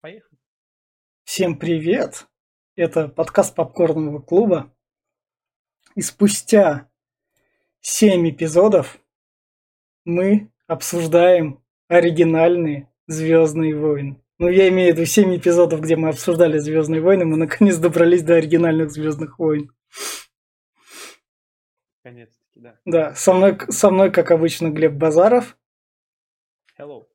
Поехали. Всем привет! Это подкаст Попкорного клуба. И спустя 7 эпизодов мы обсуждаем оригинальные Звездные войны. Ну, я имею в виду 7 эпизодов, где мы обсуждали Звездные войны, мы наконец добрались до оригинальных Звездных войн. Наконец-таки, да. Да, со мной, со мной, как обычно, Глеб Базаров. Hello.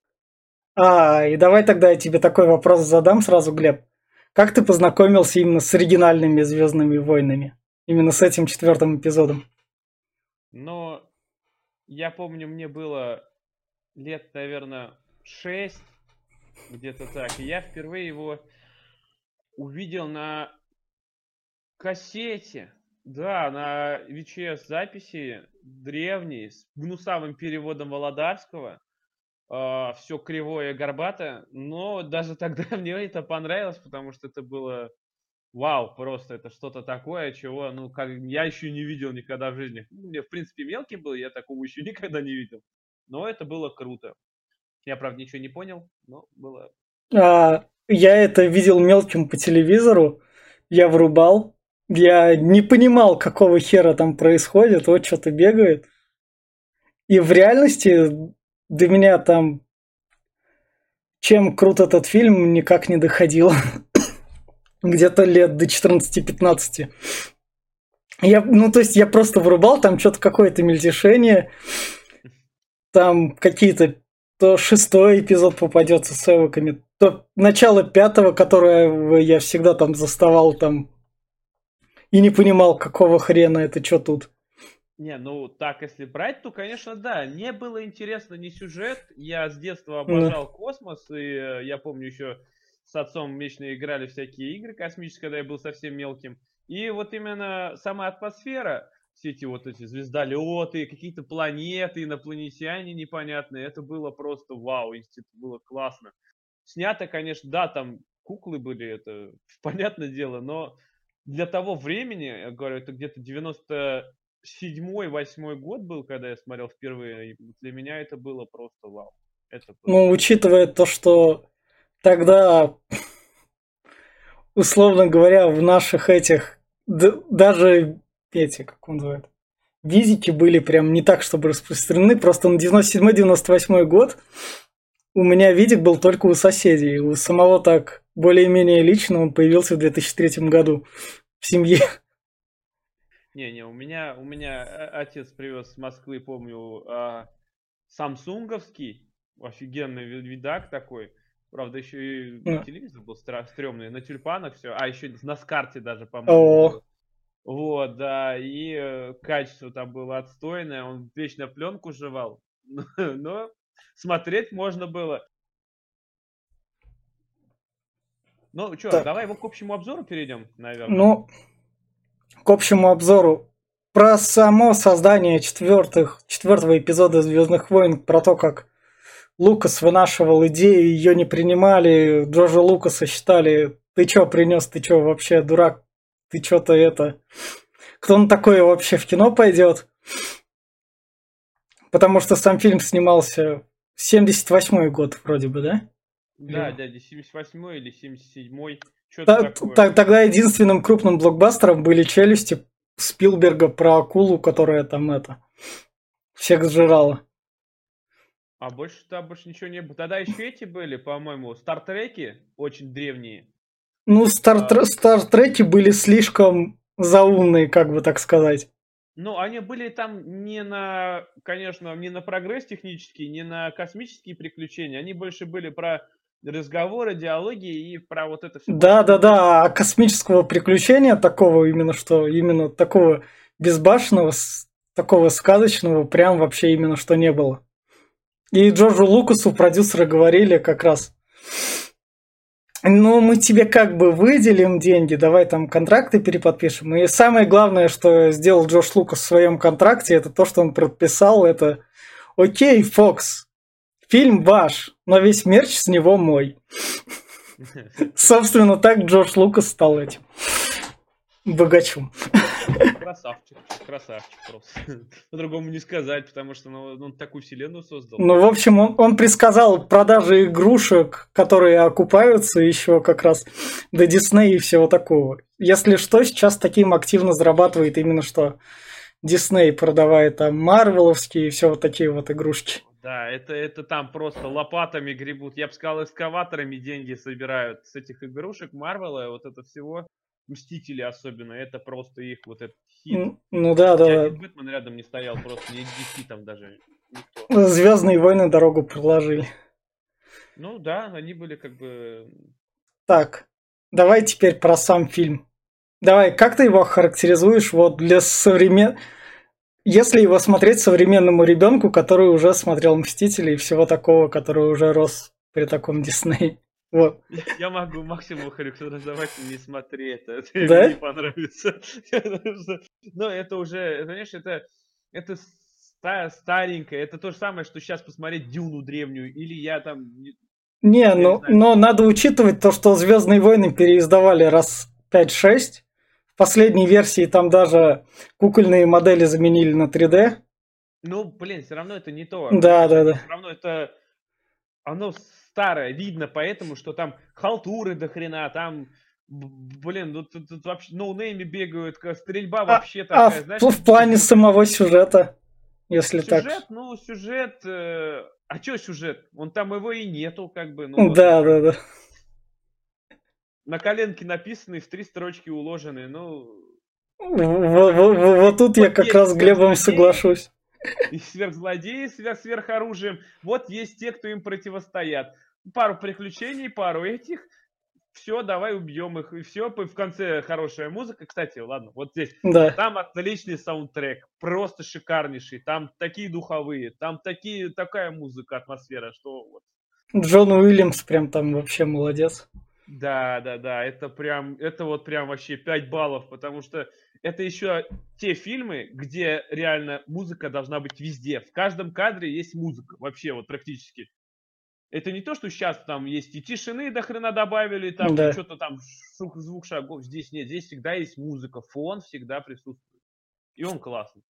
А, и давай тогда я тебе такой вопрос задам сразу, Глеб. Как ты познакомился именно с оригинальными Звездными войнами? Именно с этим четвертым эпизодом? Но я помню, мне было лет, наверное, шесть, где-то так. И я впервые его увидел на кассете. Да, на VHS записи древней, с гнусавым переводом Володарского. А, все кривое и горбатое, но даже тогда мне это понравилось, потому что это было вау, просто это что-то такое, чего, ну, как я еще не видел никогда в жизни. Ну, мне, в принципе, мелкий был, я такого еще никогда не видел. Но это было круто. Я, правда, ничего не понял, но было... А, я это видел мелким по телевизору, я врубал, я не понимал, какого хера там происходит, вот что-то бегает. И в реальности до меня там, чем крут этот фильм, никак не доходил. Где-то лет до 14-15. Я, ну, то есть я просто вырубал, там что-то какое-то мельтешение, там какие-то то шестой эпизод попадется с эвоками, то начало пятого, которое я всегда там заставал там и не понимал, какого хрена это что тут. Не, ну так, если брать, то, конечно, да. Не было интересно ни сюжет. Я с детства обожал космос, и э, я помню еще с отцом вечно играли всякие игры космические, когда я был совсем мелким. И вот именно сама атмосфера, все эти вот эти звездолеты, какие-то планеты, инопланетяне непонятные, это было просто вау, это было классно. Снято, конечно, да, там куклы были, это понятное дело, но для того времени, я говорю, это где-то 90 седьмой, восьмой год был, когда я смотрел впервые, для меня это было просто вау. Это было... Ну, учитывая то, что тогда, условно говоря, в наших этих, даже эти, как он называет, визики были прям не так, чтобы распространены, просто на 97-98 год у меня видик был только у соседей, у самого так более-менее лично он появился в 2003 году в семье. Не-не, у меня, у меня э, отец привез с Москвы, помню, а, самсунговский, офигенный видак такой. Правда, еще и mm. телевизор был стрёмный, на тюльпанах все, а еще на скарте даже, по-моему. Вот, да, и э, качество там было отстойное, он вечно пленку жевал, но смотреть можно было. Ну, что, давай его к общему обзору перейдем, наверное. Ну, к общему обзору про само создание четвертых, четвертого эпизода Звездных войн, про то, как Лукас вынашивал идею, ее не принимали, Джорджа Лукаса считали, ты чё принес, ты чё вообще дурак, ты чё-то это... Кто на такое вообще в кино пойдет? Потому что сам фильм снимался 78 год вроде бы, да? Да, дядя, 78 или 77 Та, та, тогда единственным крупным блокбастером были челюсти Спилберга про акулу, которая там это всех сжирала. А больше там больше ничего не было. Тогда еще эти были, по-моему, Стартреки очень древние. Ну, Стартр... а... Стартреки были слишком заумные, как бы так сказать. Ну, они были там не на, конечно, не на прогресс технический, не на космические приключения. Они больше были про разговоры, диалоги и про вот это все. Да, да, да. Космического приключения такого именно что, именно такого безбашенного, такого сказочного, прям вообще именно что не было. И Джорджу Лукасу продюсеры говорили как раз, ну, мы тебе как бы выделим деньги, давай там контракты переподпишем. И самое главное, что сделал Джордж Лукас в своем контракте, это то, что он подписал, это окей, Фокс, Фильм ваш, но весь мерч с него мой. Собственно, так Джордж Лукас стал этим богачом. красавчик, красавчик просто. По-другому не сказать, потому что ну, он такую вселенную создал. Ну, в общем, он, он предсказал продажи игрушек, которые окупаются еще как раз до Диснея и всего такого. Если что, сейчас таким активно зарабатывает именно что Дисней продавая там марвеловские и все вот такие вот игрушки. Да, это, это там просто лопатами гребут. Я бы сказал, экскаваторами деньги собирают с этих игрушек Марвела, вот это всего. Мстители особенно, это просто их вот этот хит. Ну, ну да, да. да. Бэтмен рядом не стоял, просто не DC там даже никто. Звездные войны дорогу проложили. Ну да, они были как бы... Так, давай теперь про сам фильм. Давай, как ты его характеризуешь вот для современ... Если его смотреть современному ребенку, который уже смотрел «Мстители» и всего такого, который уже рос при таком Диснее. Вот. Я могу максимум характеризовать, не смотри это, да? мне не понравится. Но это уже, знаешь, это, это старенькое, это то же самое, что сейчас посмотреть Дюну древнюю, или я там... Не, но, но надо учитывать то, что «Звездные войны» переиздавали раз 5-6, в последней версии там даже кукольные модели заменили на 3D. Ну, блин, все равно это не то. Да, да, да. Все равно это... Оно старое, видно поэтому, что там халтуры до хрена, там Блин, ну тут, тут вообще ноунейми бегают, стрельба а, вообще а такая, а знаешь. В, в плане самого сюжета, если сюжет, так. Сюжет, ну, сюжет. Э, а что сюжет? Он там его и нету, как бы. Ну, да, вот, да, да на коленке написанные, в три строчки уложенные, ну... Вот, тут я как раз с Глебом соглашусь. И сверхзлодеи с сверхоружием. Вот есть те, кто им противостоят. Пару приключений, пару этих. Все, давай убьем их. И все, в конце хорошая музыка. Кстати, ладно, вот здесь. Да. Там отличный саундтрек. Просто шикарнейший. Там такие духовые. Там такие, такая музыка, атмосфера, что вот. Джон Уильямс прям там вообще молодец. Да, да, да, это прям, это вот прям вообще 5 баллов, потому что это еще те фильмы, где реально музыка должна быть везде. В каждом кадре есть музыка, вообще вот практически. Это не то, что сейчас там есть и тишины до хрена добавили, там да. что-то там звук, звук шагов. Здесь нет, здесь всегда есть музыка, фон всегда присутствует. И он классный.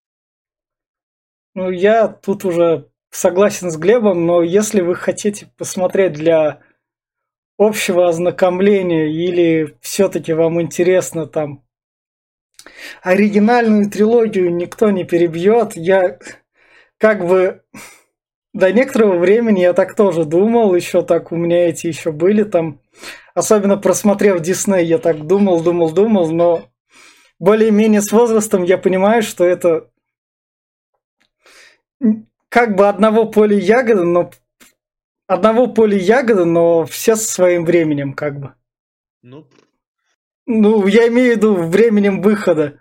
Ну, я тут уже согласен с Глебом, но если вы хотите посмотреть для общего ознакомления или все-таки вам интересно там оригинальную трилогию никто не перебьет. Я как бы до некоторого времени я так тоже думал, еще так у меня эти еще были там, особенно просмотрев Дисней, я так думал, думал, думал, но более-менее с возрастом я понимаю, что это как бы одного поля ягоды, но одного поля ягоды, но все со своим временем, как бы. Ну, ну я имею в виду временем выхода.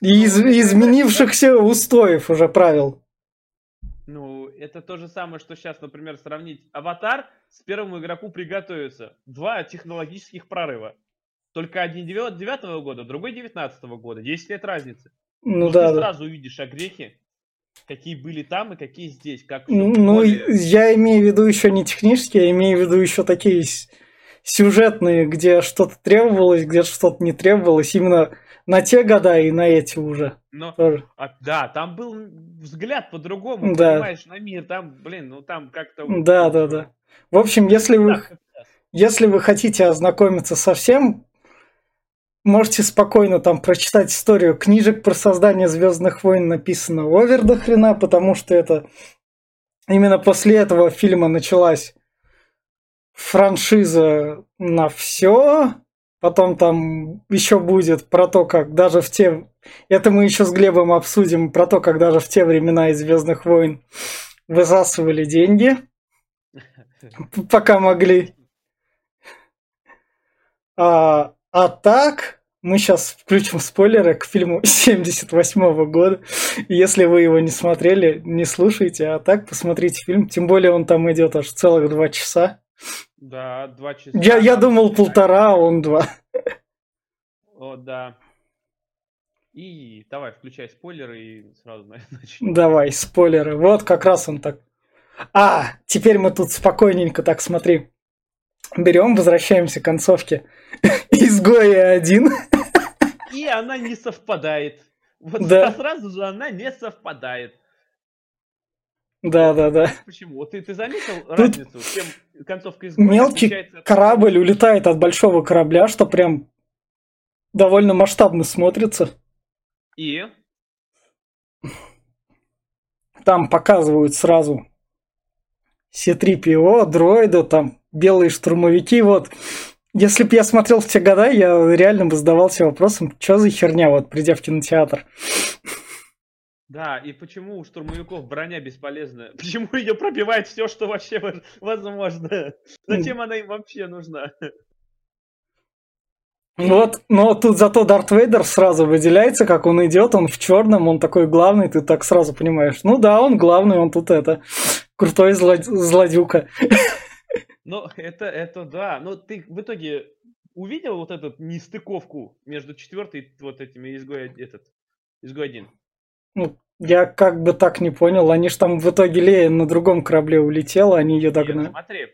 И из, ну, изменившихся устоев уже правил. Ну, это то же самое, что сейчас, например, сравнить Аватар с первым игроку приготовиться. Два технологических прорыва. Только один 9 года, другой 19 года. 10 лет разницы. Ну, ну да. Ты да. сразу увидишь огрехи какие были там и какие здесь. Как ну, более... я имею в виду еще не технические, я имею в виду еще такие сюжетные, где что-то требовалось, где что-то не требовалось, именно на те года и на эти уже. Но, а, да, там был взгляд по-другому, да. понимаешь, на мир, там, блин, ну там как-то... Да, да, да. В общем, если вы, если вы хотите ознакомиться со всем, можете спокойно там прочитать историю книжек про создание Звездных войн написано овер до хрена, потому что это именно после этого фильма началась франшиза на все. Потом там еще будет про то, как даже в те... Это мы еще с Глебом обсудим, про то, как даже в те времена из Звездных войн высасывали деньги, пока могли. А, а так, мы сейчас включим спойлеры к фильму 78 года. Если вы его не смотрели, не слушайте, а так посмотрите фильм. Тем более он там идет аж целых два часа. Да, два часа. Я, я думал полтора, а он два. О, да. И давай, включай спойлеры и сразу начнем. Давай, спойлеры. Вот как раз он так. А, теперь мы тут спокойненько так смотри. Берем, возвращаемся к концовке. Изгоя один. И она не совпадает. Вот Да. сразу же она не совпадает. Да, да, да. Почему? Ты, ты заметил разницу, чем концовка из Мелкий от- Корабль улетает от большого корабля, что прям довольно масштабно смотрится. И Там показывают сразу C-3PO, дроида, там белые штурмовики. Вот, если бы я смотрел в те года, я реально бы задавался вопросом, что за херня, вот, придя в кинотеатр. да, и почему у штурмовиков броня бесполезная? Почему ее пробивает все, что вообще воз- возможно? Зачем она им вообще нужна? Вот, но тут зато Дарт Вейдер сразу выделяется, как он идет, он в черном, он такой главный, ты так сразу понимаешь. Ну да, он главный, он тут это, крутой зло- злодюка. Ну, это, это да. Но ты в итоге увидел вот эту нестыковку между четвертой вот этими изгой, этот, изгой один? Ну, я как бы так не понял, они ж там в итоге Лея на другом корабле улетела, они ее Нет, догнали. смотри,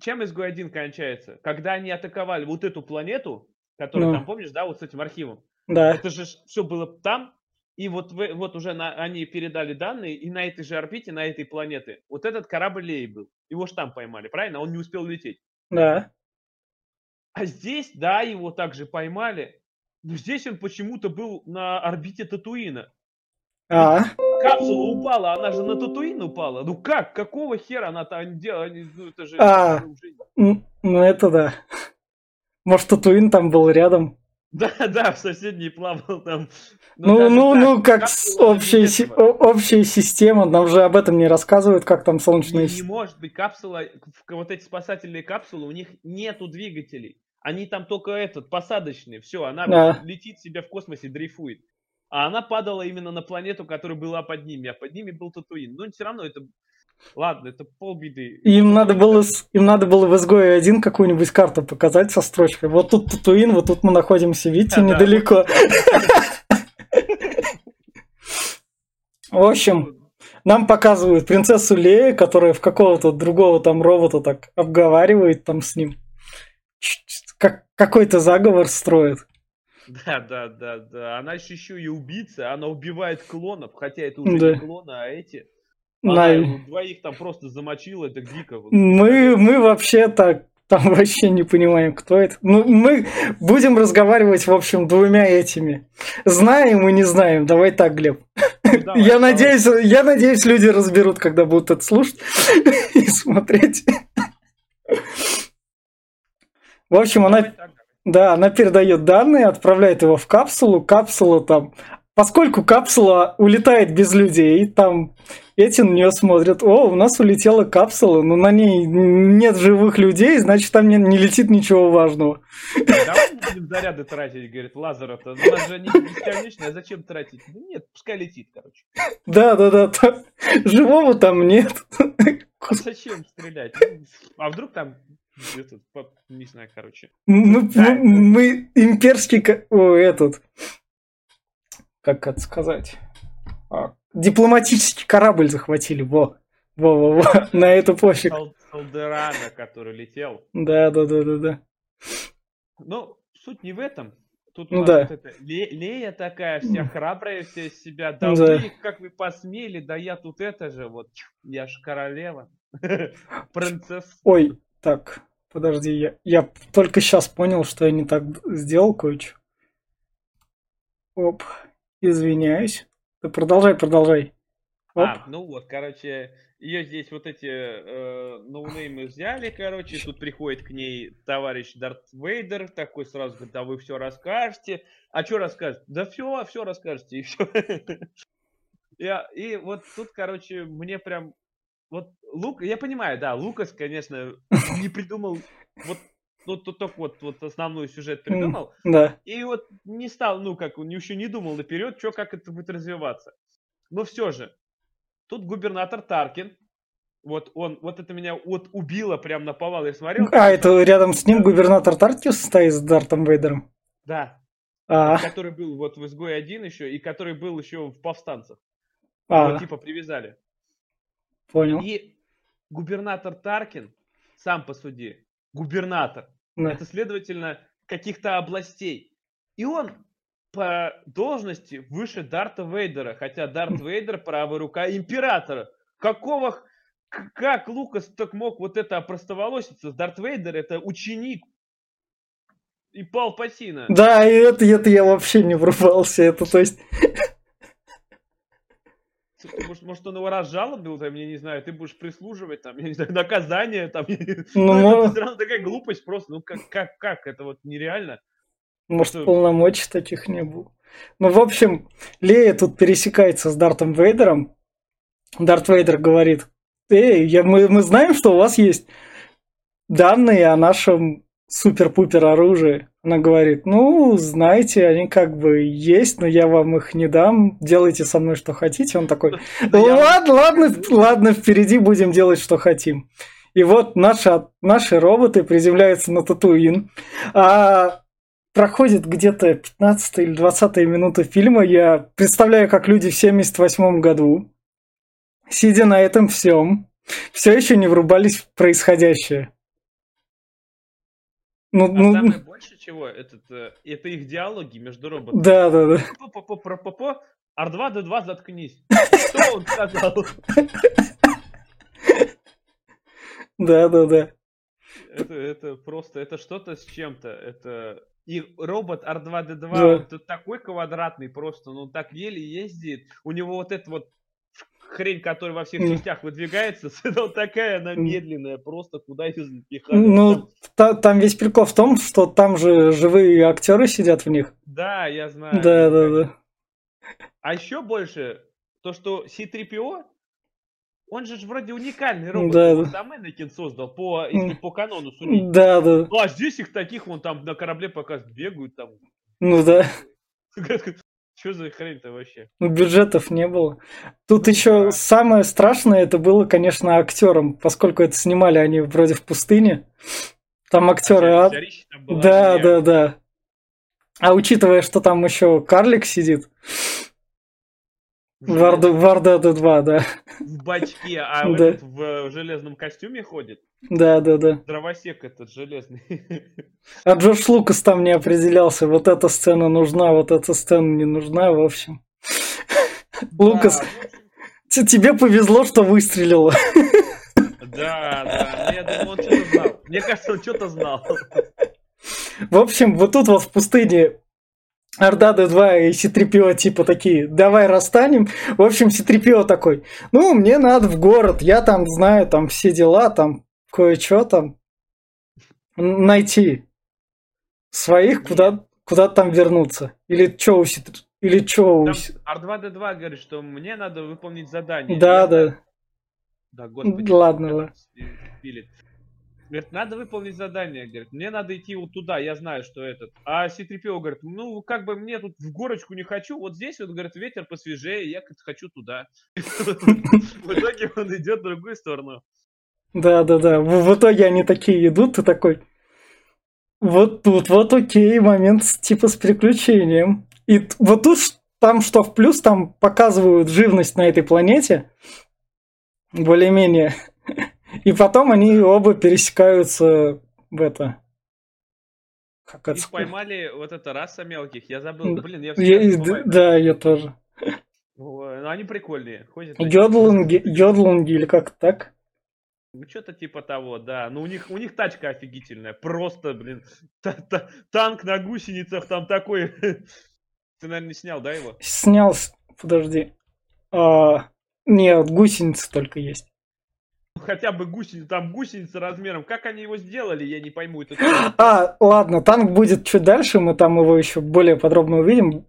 чем изгой один кончается? Когда они атаковали вот эту планету, которую Ну. там, помнишь, да, вот с этим архивом, Да, это же все было там, и вот, в- вот уже на- они передали данные, и на этой же орбите, на этой планете, вот этот корабль Леи был. Его ж там поймали, правильно? Он не успел лететь. да. А здесь, да, его также поймали, но здесь он почему-то был на орбите Татуина. А, Капсула упала, она же на Татуин упала. Ну как? Какого хера она там делала? Ну это же... А. ну это да. Может, Татуин там был рядом. Да, да, в соседней плавал там. Ну, даже ну, так, ну, как капсула с- не общая, си- общая система, нам же об этом не рассказывают, как там солнечная Не, не может быть капсула, вот эти спасательные капсулы, у них нету двигателей. Они там только этот, посадочные. Все, она Да. летит себе в космосе, дрейфует. А она падала именно на планету, которая была под ними, а под ними был Татуин. Ну, все равно это... Ладно, это полбеды. Им надо было, им надо было в изгое один какую-нибудь карту показать со строчкой. Вот тут Татуин, вот тут мы находимся, видите, да, недалеко. В общем, нам показывают принцессу Лею, которая в какого-то другого там робота так обговаривает там с ним. Как, какой-то заговор строит. Да, да, да, да. Она еще и убийца, она убивает клонов, хотя это уже Да. не клоны, а эти. На- двоих там просто замочила, это дико. Мы, мы вообще так там вообще не понимаем, кто это. Ну, мы будем разговаривать, в общем, двумя этими. Знаем и не знаем. Давай так, Глеб. Ну, давай, я давай. надеюсь, я надеюсь, люди разберут, когда будут это слушать и смотреть. В общем, она. Да, она передает данные, отправляет его в капсулу. Капсула там... Поскольку капсула улетает без людей, там эти на нее смотрят. О, у нас улетела капсула, но на ней нет живых людей, значит, там не, не летит ничего важного. Давай не будем заряды тратить, говорит, лазера-то. У нас же они бесконечные, а зачем тратить? Ну нет, пускай летит, короче. Да, да, да, там живого там нет. А зачем стрелять? Ну, А вдруг там этот, не знаю, короче. Мы, Да, мы- мы имперский... О, этот... Как это сказать? А, дипломатический корабль захватили, во. Во-во-во, на это пофиг. Сал- Салдерана, который летел. Да, да, да, да, да. Ну, суть не в этом. Тут Ну да. вот это Ле- Лея такая, вся храбрая, вся из себя. Да Ну да. вы, как вы посмели, да я тут это же, вот, я ж королева. Принцесса. Ой, так, подожди, я, я только сейчас понял, что я не так сделал кое-что. Оп, извиняюсь. Ты продолжай, продолжай. Оп. А, ну вот, короче, ее здесь вот эти э, ноунеймы взяли, короче, тут приходит к ней товарищ Дарт Вейдер, такой сразу говорит, а вы все расскажете. А что расскажете? Да все, все расскажете, и все. И вот тут, короче, мне прям, вот Лук, я понимаю, да, Лукас, конечно, не придумал, вот, ну, тут только вот, вот основной сюжет придумал, Да. и вот не стал, ну, как он еще не думал наперед, что, как это будет развиваться. Но все же, тут губернатор Таркин, вот он, вот это меня вот убило прям на повал, я смотрел. А, это рядом с ним губернатор Тартиус стоит с Дартом Вейдером. Да, А, который был вот в изгой один еще, и который был еще в повстанцах. а, Его типа привязали. понял. И губернатор Таркин, сам по суде, губернатор. Это, следовательно, каких-то областей. И он по должности выше Дарта Вейдера, хотя Дарт Вейдер правая рука императора. Какого, как Лукас так мог вот это опростоволоситься? Дарт Вейдер это ученик и Пал Патина. Да, и это, это я вообще не врубался. Это то есть может, может, он его разжалобил, там, я не знаю, ты будешь прислуживать, там, я не знаю, наказание, там, ну, ну, это но... такая глупость просто, ну, как, как, как, это вот нереально. Может, что... полномочий таких не было. Ну, в общем, Лея тут пересекается с Дартом Вейдером. Дарт Вейдер говорит, эй, я, мы, мы знаем, что у вас есть данные о нашем супер-пупер оружии. Она говорит, ну, знаете, они как бы есть, но я вам их не дам, делайте со мной что хотите. Он такой, ладно, ладно, ладно, впереди будем делать, что хотим. И вот наши, наши роботы приземляются на Татуин. А проходит где-то 15 или 20 минута фильма. Я представляю, как люди в 78 году, сидя на этом всем, все еще не врубались в происходящее. Ну, а ну... самое больше чего, этот, э, это их диалоги между роботами. Да, да, да. R2-D2 заткнись. Что он сказал? Да, да, да. Это, это просто, это что-то с чем-то. Это и робот R2-D2, да. он такой квадратный просто, ну так еле ездит. У него вот это вот хрень, которая во всех частях выдвигается, это такая она медленная, просто куда ее запихать. Ну, та, там весь прикол в том, что там же живые актеры сидят в них. Да, я знаю. Да, да, да. А еще больше, то, что C-3PO, он же вроде уникальный робот, да, его сам Энакин создал, по, если по канону судить. Да, да. Ну, а здесь их таких, вон там на корабле пока бегают там. Ну да. Что за хрень-то вообще? Ну, бюджетов не было. Тут еще самое страшное, это было, конечно, актерам, поскольку это снимали они вроде в пустыне. Там актеры... А, там да, да, да. А учитывая, что там еще карлик сидит, Варда, Варда Д2, да. В бачке, а да. этот в железном костюме ходит? Да, да, да. Дровосек этот железный. А Джордж Лукас там не определялся, вот эта сцена нужна, вот эта сцена не нужна, в общем. Лукас, тебе повезло, что выстрелил. Да, да, я думаю, он что-то знал. Мне кажется, он что-то знал. В общем, вот тут вот в пустыне Ордада 2 и Ситрипио типа такие, давай расстанем. В общем, Ситрипио такой, ну, мне надо в город, я там знаю там все дела, там кое-что там найти. Своих куда, куда там вернуться. Или что у. Или у... R2-D2 говорит, что мне надо выполнить задание. Да, да. Да, господи. Ладно, ладно. Говорит, надо выполнить задание. Говорит, мне надо идти вот туда, я знаю, что этот. А Ситрипио говорит, ну, как бы мне тут в горочку не хочу, вот здесь вот, говорит, ветер посвежее, я хочу туда. В итоге он идет в другую сторону. Да, да, да. В итоге они такие идут, ты такой, вот тут вот окей, момент типа с переключением. И вот тут там что в плюс, там показывают живность на этой планете, более-менее. И потом они оба пересекаются в это. Как Их поймали вот эта раса мелких. Я забыл. Блин, я я, Да, я тоже. Ну, они прикольные. Ходят йодлунги, йодлунги или как так? Ну, что-то типа того, да. Ну, у них, у них тачка офигительная. Просто, блин, та -та танк на гусеницах там такой. Ты, наверное, не снял, да, его? Снял, подожди. А, нет, гусеницы только есть хотя бы гусеница, там гусеница размером. Как они его сделали, я не пойму. Это а, ладно, танк будет чуть дальше, мы там его еще более подробно увидим.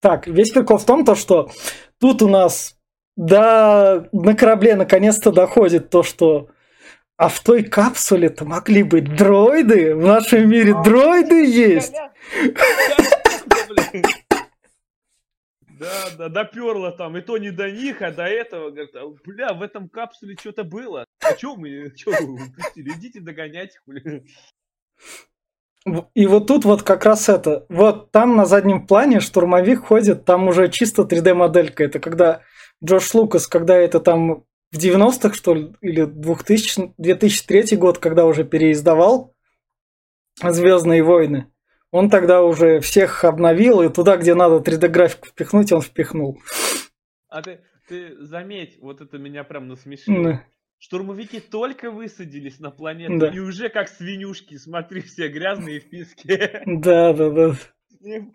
Так, весь прикол в том, то, что тут у нас да, на корабле наконец-то доходит то, что а в той капсуле-то могли быть дроиды. В нашем мире а, дроиды есть. Да, да, доперло там, и то не до них, а до этого, говорит, «А, бля, в этом капсуле что-то было. А что мы, что вы упустили? Идите догонять их, И вот тут вот как раз это, вот там на заднем плане штурмовик ходит, там уже чисто 3D-моделька. Это когда Джош Лукас, когда это там в 90-х, что ли, или 2000, 2003 год, когда уже переиздавал Звездные войны, Он тогда уже всех обновил, и туда, где надо 3D-графику впихнуть, он впихнул. А ты, ты заметь, вот это меня прям насмешило. Да. Штурмовики только высадились на планету, Да. и уже как свинюшки, смотри, все грязные в песке. Да, да, да.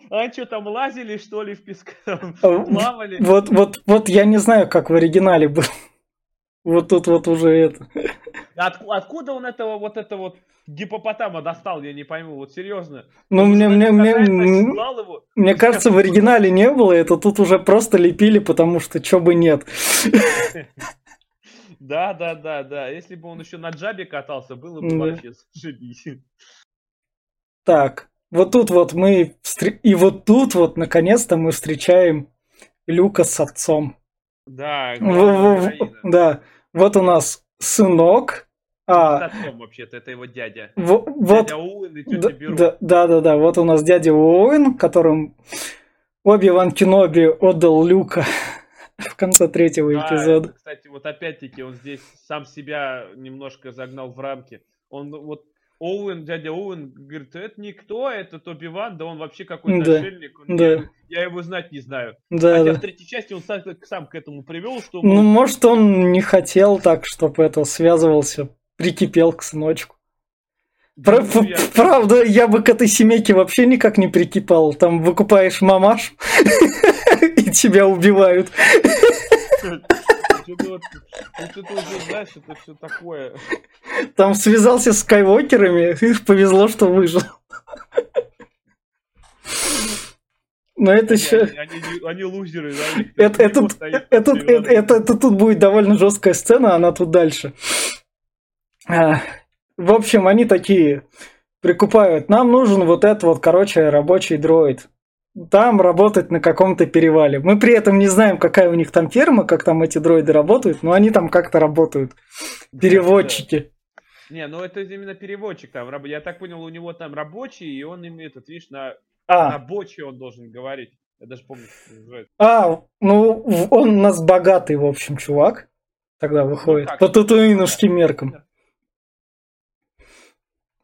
А что там лазили, что ли, в песке? А, Плавали? Вот, вот, вот я не знаю, как в оригинале был. Вот тут вот уже это. Отку- откуда он этого вот это вот гипопотама достал, я не пойму, вот серьезно. Ну, мне, мне, мне, его. мне кажется, в оригинале не было, это тут уже просто лепили, потому что чё бы нет. Да, да, да, да. Если бы он еще на джабе катался, было бы вообще зашибись. Так, вот тут вот мы... И вот тут вот, наконец-то, мы встречаем Люка с отцом. Да. Да, вот у нас сынок. А, отцом вообще-то, это его дядя. во- вот... Дядя Оуэн и Да, тетя Беру. да, да, да, да, вот у нас дядя Оуэн, которым Оби-Ван Кеноби отдал Люка в конце третьего Да, эпизода. Кстати, вот опять-таки он здесь сам себя немножко загнал в рамки. Он вот Оуэн, дядя Оуэн, говорит, это никто, это Тоби Ван, да он вообще какой-то Да, отшельник, он- да. я, я его знать не знаю. Да, Хотя да. в третьей части он сам, сам к этому привел, что Ну, может, он не хотел так, чтобы это связывался, прикипел к сыночку. Пра- ну, я- Правда, я бы к этой семейке вообще никак не прикипал. Там выкупаешь мамаш, и тебя убивают. Что-то вот, ну, что-то уже, знаешь, это все такое. Там связался с скайвокерами, и повезло, что выжил. Но это Они, еще... они, они- они лузеры, да, Это, это, это, это, это- это тут будет довольно жесткая сцена, она тут дальше. А, В общем, они такие прикупают. Нам нужен вот этот вот, короче, рабочий дроид. Там работать на каком-то перевале. Мы при этом не знаем, какая у них там ферма, как там эти дроиды работают, но они там как-то работают. Переводчики. Не, ну это именно переводчик там. Я так понял, у него там рабочий, и он имеет, этот, видишь, на, на А, боче он должен говорить. Я даже помню, это называется. а, ну он у нас богатый, в общем, чувак. Тогда выходит. как? По татуиновским меркам.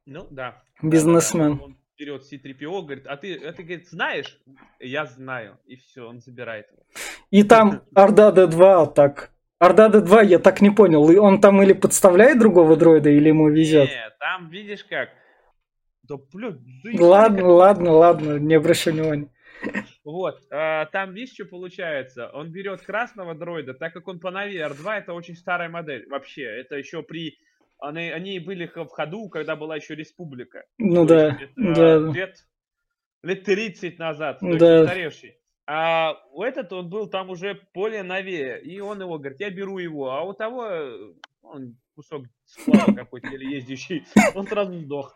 Ну, да. Бизнесмен. Да-да-да. Он берет C3PO, говорит, а ты, а ты, говорит, знаешь? Я знаю. И все, он забирает его. И там Орда Д2 так. Орда Д2 я так не понял. И Он там или подставляет другого дроида, или ему везет. Не, там видишь как. Да, блин, Ладно, как. ладно, ладно, не обращай внимания. Вот, а, там видишь, что получается? Он берет красного дроида, так как он поновее R2, это очень старая модель. Вообще, это еще при... Они, они были в ходу, когда была еще республика. Ну да, есть да, да. Лет, лет 30 назад, то есть Да. устаревший. А у этот он был там уже более новее, и он его говорит, я беру его, а у того э, он кусок сплава какой-то или ездящий, он сразу сдох.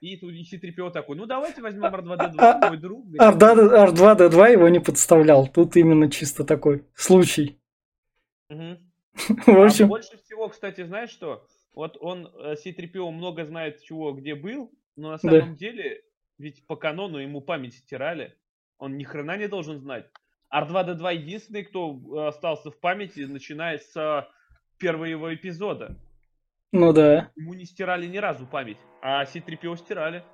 И тут и C-3PO такой, ну давайте возьмем R2-D2, мой друг. говорит. Орда R2 D2 его не подставлял. Тут именно чисто такой случай. Мгм. В А общем, больше всего, кстати, знаешь что? Вот он, э, C-3PO, много знает чего, где был, но на Да. самом деле, ведь по канону ему память стирали. Он ни хрена не должен знать. R2-D2 единственный, кто э, остался в памяти, начиная с э, первого его эпизода. ну да. Ему не стирали ни разу память, а C-3PO стирали.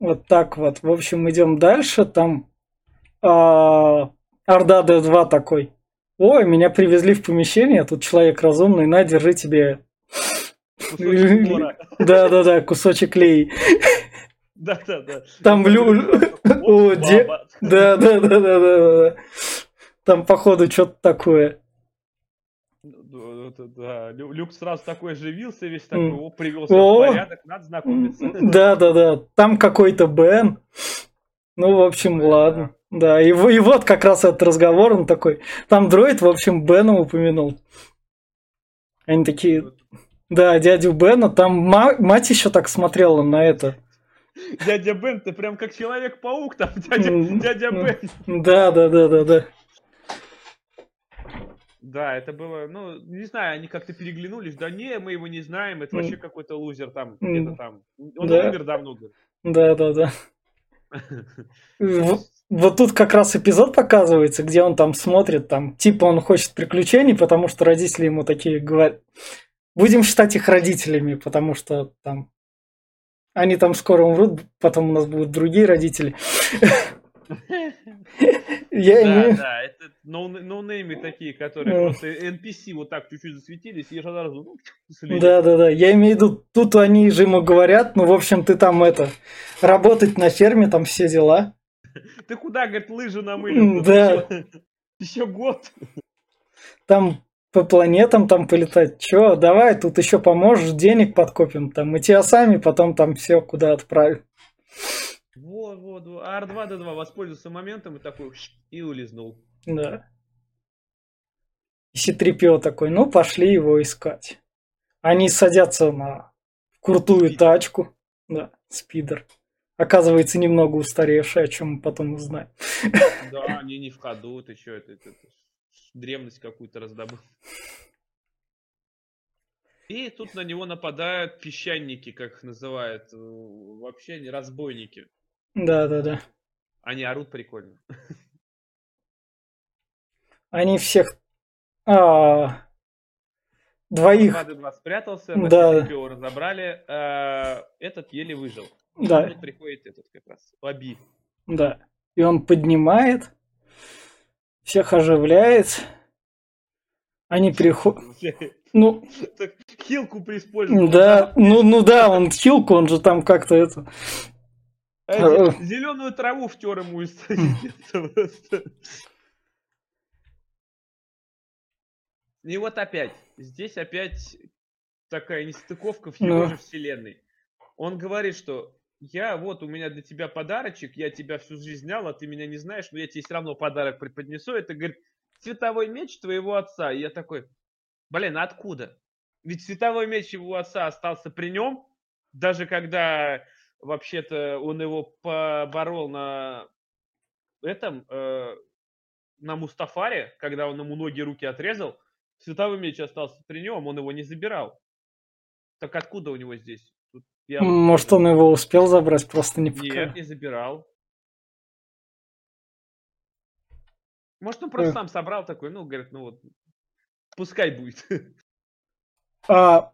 Вот так вот. В общем, идем дальше. Там а, Орда D2 такой. Ой, меня привезли в помещение, тут человек разумный, на, держи тебе. Да-да-да, кусочек клей. Да-да-да. Там И лю- смотрит, О, оп, де- баба. Да-да-да-да-да. Там, походу, что-то такое. Да, да, да. Лю- Люк сразу такой оживился, весь такой, о, привелся в порядок, надо знакомиться. Да-да-да. Там какой-то Бен. Ну, в общем, ладно. Да, и, и вот как раз этот разговор, он такой. Там дроид, в общем, Бена упомянул. Они такие, да, дядю Бена, там ма- мать еще так смотрела на это. Дядя Бен, ты прям как Человек-паук там, дядя, дядя. Бен. Да, да, да, да, да. Да, это было, ну, не знаю, они как-то переглянулись, да не, мы его не знаем, это вообще какой-то лузер там, где-то там. Он Да. умер давно. Да, да, да. Вот тут как раз эпизод показывается, где он там смотрит, там, типа он хочет приключений, потому что родители ему такие говорят. Будем считать их родителями, потому что там Они там скоро умрут, потом у нас будут другие родители. Я да, имею... да, это ноунеймы такие, которые просто NPC вот так чуть-чуть засветились и сразу... Ну, да, да, да. Я имею в виду, тут они же ему говорят, ну, в общем, ты там это, работать на ферме, там все дела. Ты куда, говорит, лыжи намылил? Да. Еще год. Там по планетам там полетать. Че, давай, тут еще поможешь, денег подкопим. Там мы тебя сами потом там все куда отправим. Вот, вот, вот. А R2-D2 воспользовался моментом и такой и улизнул. Да. И Ситрипио такой, ну пошли его искать. Они садятся на крутую тачку. Да, спидер. Оказывается, немного устаревшая, о чем мы потом узнаем. Да, они не в ходу, ты что, это, это, это древность какую-то раздобыл. И тут на него нападают песчаники, как их называют. Вообще они разбойники. Да, да, да. Они орут прикольно. Они всех... А, двоих... Два спрятался, да. его разобрали. А, этот еле выжил. Да. Тут приходит этот как раз, Лаби. Да. И он поднимает, всех оживляет. Они приходят... Ну, так, хилку преиспользовал. Да, ну, ну да, он хилку, он же там как-то это... А зеленую траву втер ему из И вот опять, здесь опять такая нестыковка в его ну. же вселенной. Он говорит, что я вот, у меня для тебя подарочек, я тебя всю жизнь знал, а ты меня не знаешь, но я тебе все равно подарок преподнесу. Это, говорит, цветовой меч твоего отца. И я такой, блин, а откуда? Ведь цветовой меч его отца остался при нем, даже когда вообще-то он его поборол на этом, э, на Мустафаре, когда он ему ноги и руки отрезал, цветовой меч остался при нем, он его не забирал. Так откуда у него здесь? Я... Может, он его успел забрать, просто не пока. Нет, не забирал. Может, он просто э. сам собрал такой, ну, говорит, ну вот, пускай будет. А,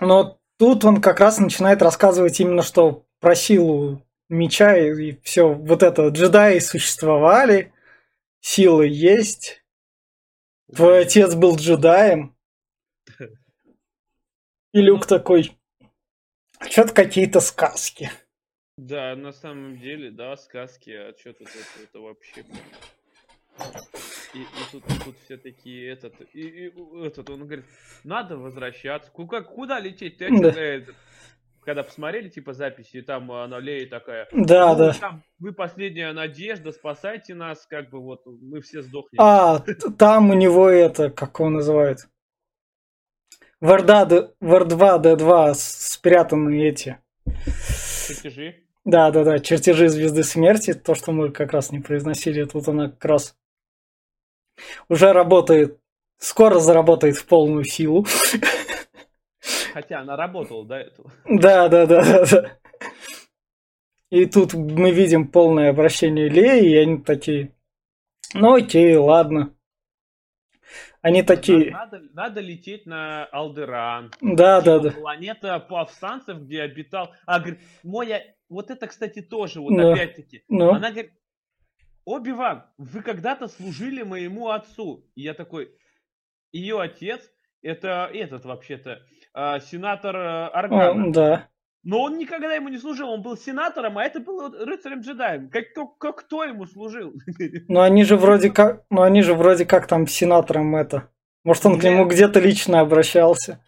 но тут он как раз начинает рассказывать именно, что про силу меча и, и все, вот это, джедаи существовали, силы есть, твой отец был джедаем. И Люк такой, что-то какие-то сказки. Да, на самом деле, да, сказки, а что тут это, это вообще... И, и тут, и тут все такие этот, и, и, этот, он говорит, надо возвращаться. Куда, куда лететь? Ты да. этот, когда посмотрели, типа, записи, там она Лея такая. Да, ну, да. Там, вы последняя надежда, спасайте нас, как бы вот мы все сдохнем. А, там у него это, как он называет? Варда, Вар 2, D2 спрятаны эти. Чертежи? Да, да, да, чертежи звезды смерти, то, что мы как раз не произносили, тут она как раз уже работает, скоро заработает в полную силу. Хотя она работала до этого. Да, да, да, да, да. И тут мы видим полное обращение Леи, и они такие, ну окей, ладно. Они такие... Надо, надо лететь на Алдеран. Да, типа да, да. Планета повстанцев, где обитал... А, говорит, моя... Вот это, кстати, тоже, вот Но. опять-таки. Но. Она говорит, Оби-Ван, вы когда-то служили моему отцу. И я такой, ее отец, это этот вообще-то, э, сенатор э, Аргана. О, да. Но он никогда ему не служил, он был сенатором, а это был рыцарем-джедаем. Как, как, как кто ему служил? Ну они же вроде как, ну они же вроде как там сенатором это. Может он Нет. к нему где-то лично обращался?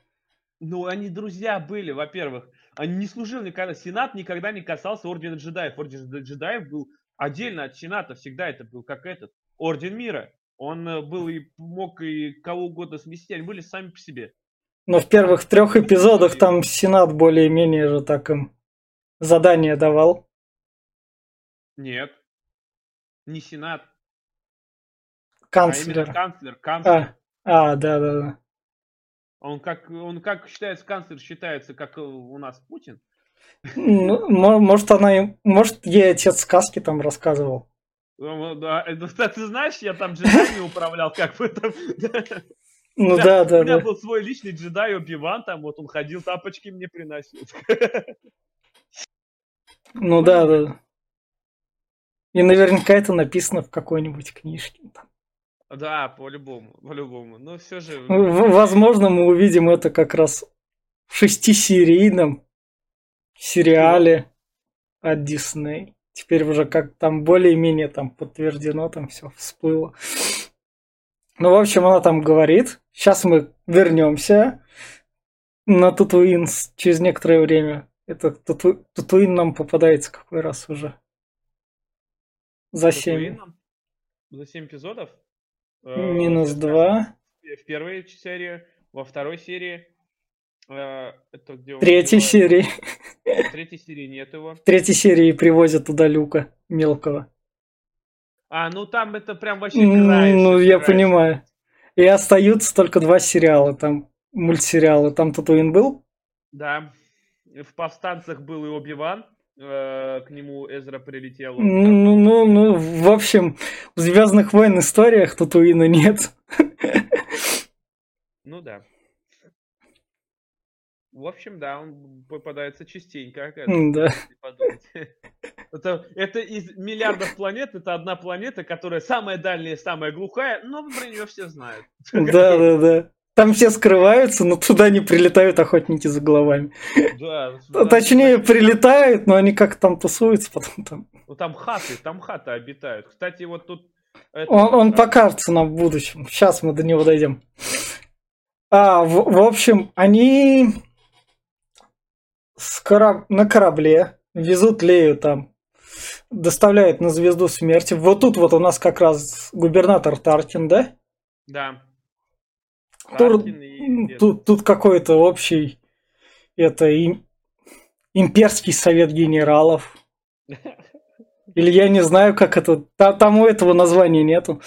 Ну они друзья были, во-первых. Они не служил никогда. Сенат никогда не касался ордена джедаев. Орден джедаев был отдельно от Сената всегда это был как этот Орден Мира. Он э, был и мог и кого угодно сместить, они были сами по себе. Но в первых трех эпизодах там Сенат более-менее же так им задание давал. Нет. Не Сенат. Канцлер. А канцлер. Канцлер. А, а, да, да, да. Он как, он как считается, канцлер считается, как у нас Путин. Ну, может, она, может, ей отец сказки там рассказывал. Ну, да, ты знаешь, я там джедами управлял, как бы там. Ну да, да, У меня да. был свой личный джедай Оби-Ван, там вот он ходил, тапочки мне приносил. Ну да, да. И наверняка это написано в какой-нибудь книжке. Там. Да, по-любому, по-любому. Но все же... В- Возможно, мы увидим это как раз в шестисерийном сериале от Дисней. Теперь уже как там более-менее там подтверждено, там все всплыло. Ну, в общем, она там говорит. Сейчас мы вернемся на Татуин с- через некоторое время. Это Тату- Татуин нам попадается какой раз уже? За 7. Татуином? За 7 эпизодов? Э, Минус 2. В первой серии, во второй серии. э, Это где Третьей серии. В третьей серии нет его. В третьей серии привозят туда Люка мелкого. А, ну там это прям вообще краешек, Ну, я понимаю. И остаются только два сериала, там мультсериалы. Там Татуин был? Да. В повстанцах был и Оби-Ван. э, К нему Эзра прилетел. Ну, ну, ну, в общем, в Звездных войн историях Татуина нет. Ну да. В общем, да, он попадается частенько, Да. подумать. Это, это из миллиардов планет, это одна планета, которая самая дальняя, самая глухая, но про нее все знают. Да, да, да. Там все скрываются, но туда не прилетают охотники за головами. Да, А Точнее, прилетают, но они как там тусуются потом там. Ну там хаты, там хаты обитают. Кстати, вот тут... Он, он а, покажется нам в будущем. Сейчас мы до него дойдем. А, в, в общем, они кораб- на корабле везут Лею там, доставляют на звезду смерти. Вот тут вот у нас как раз губернатор Таркин, да? Да. Тур- и. Тут, тут какой-то общий это им- имперский совет генералов. Или я не знаю, как это. та- Там у этого названия нету.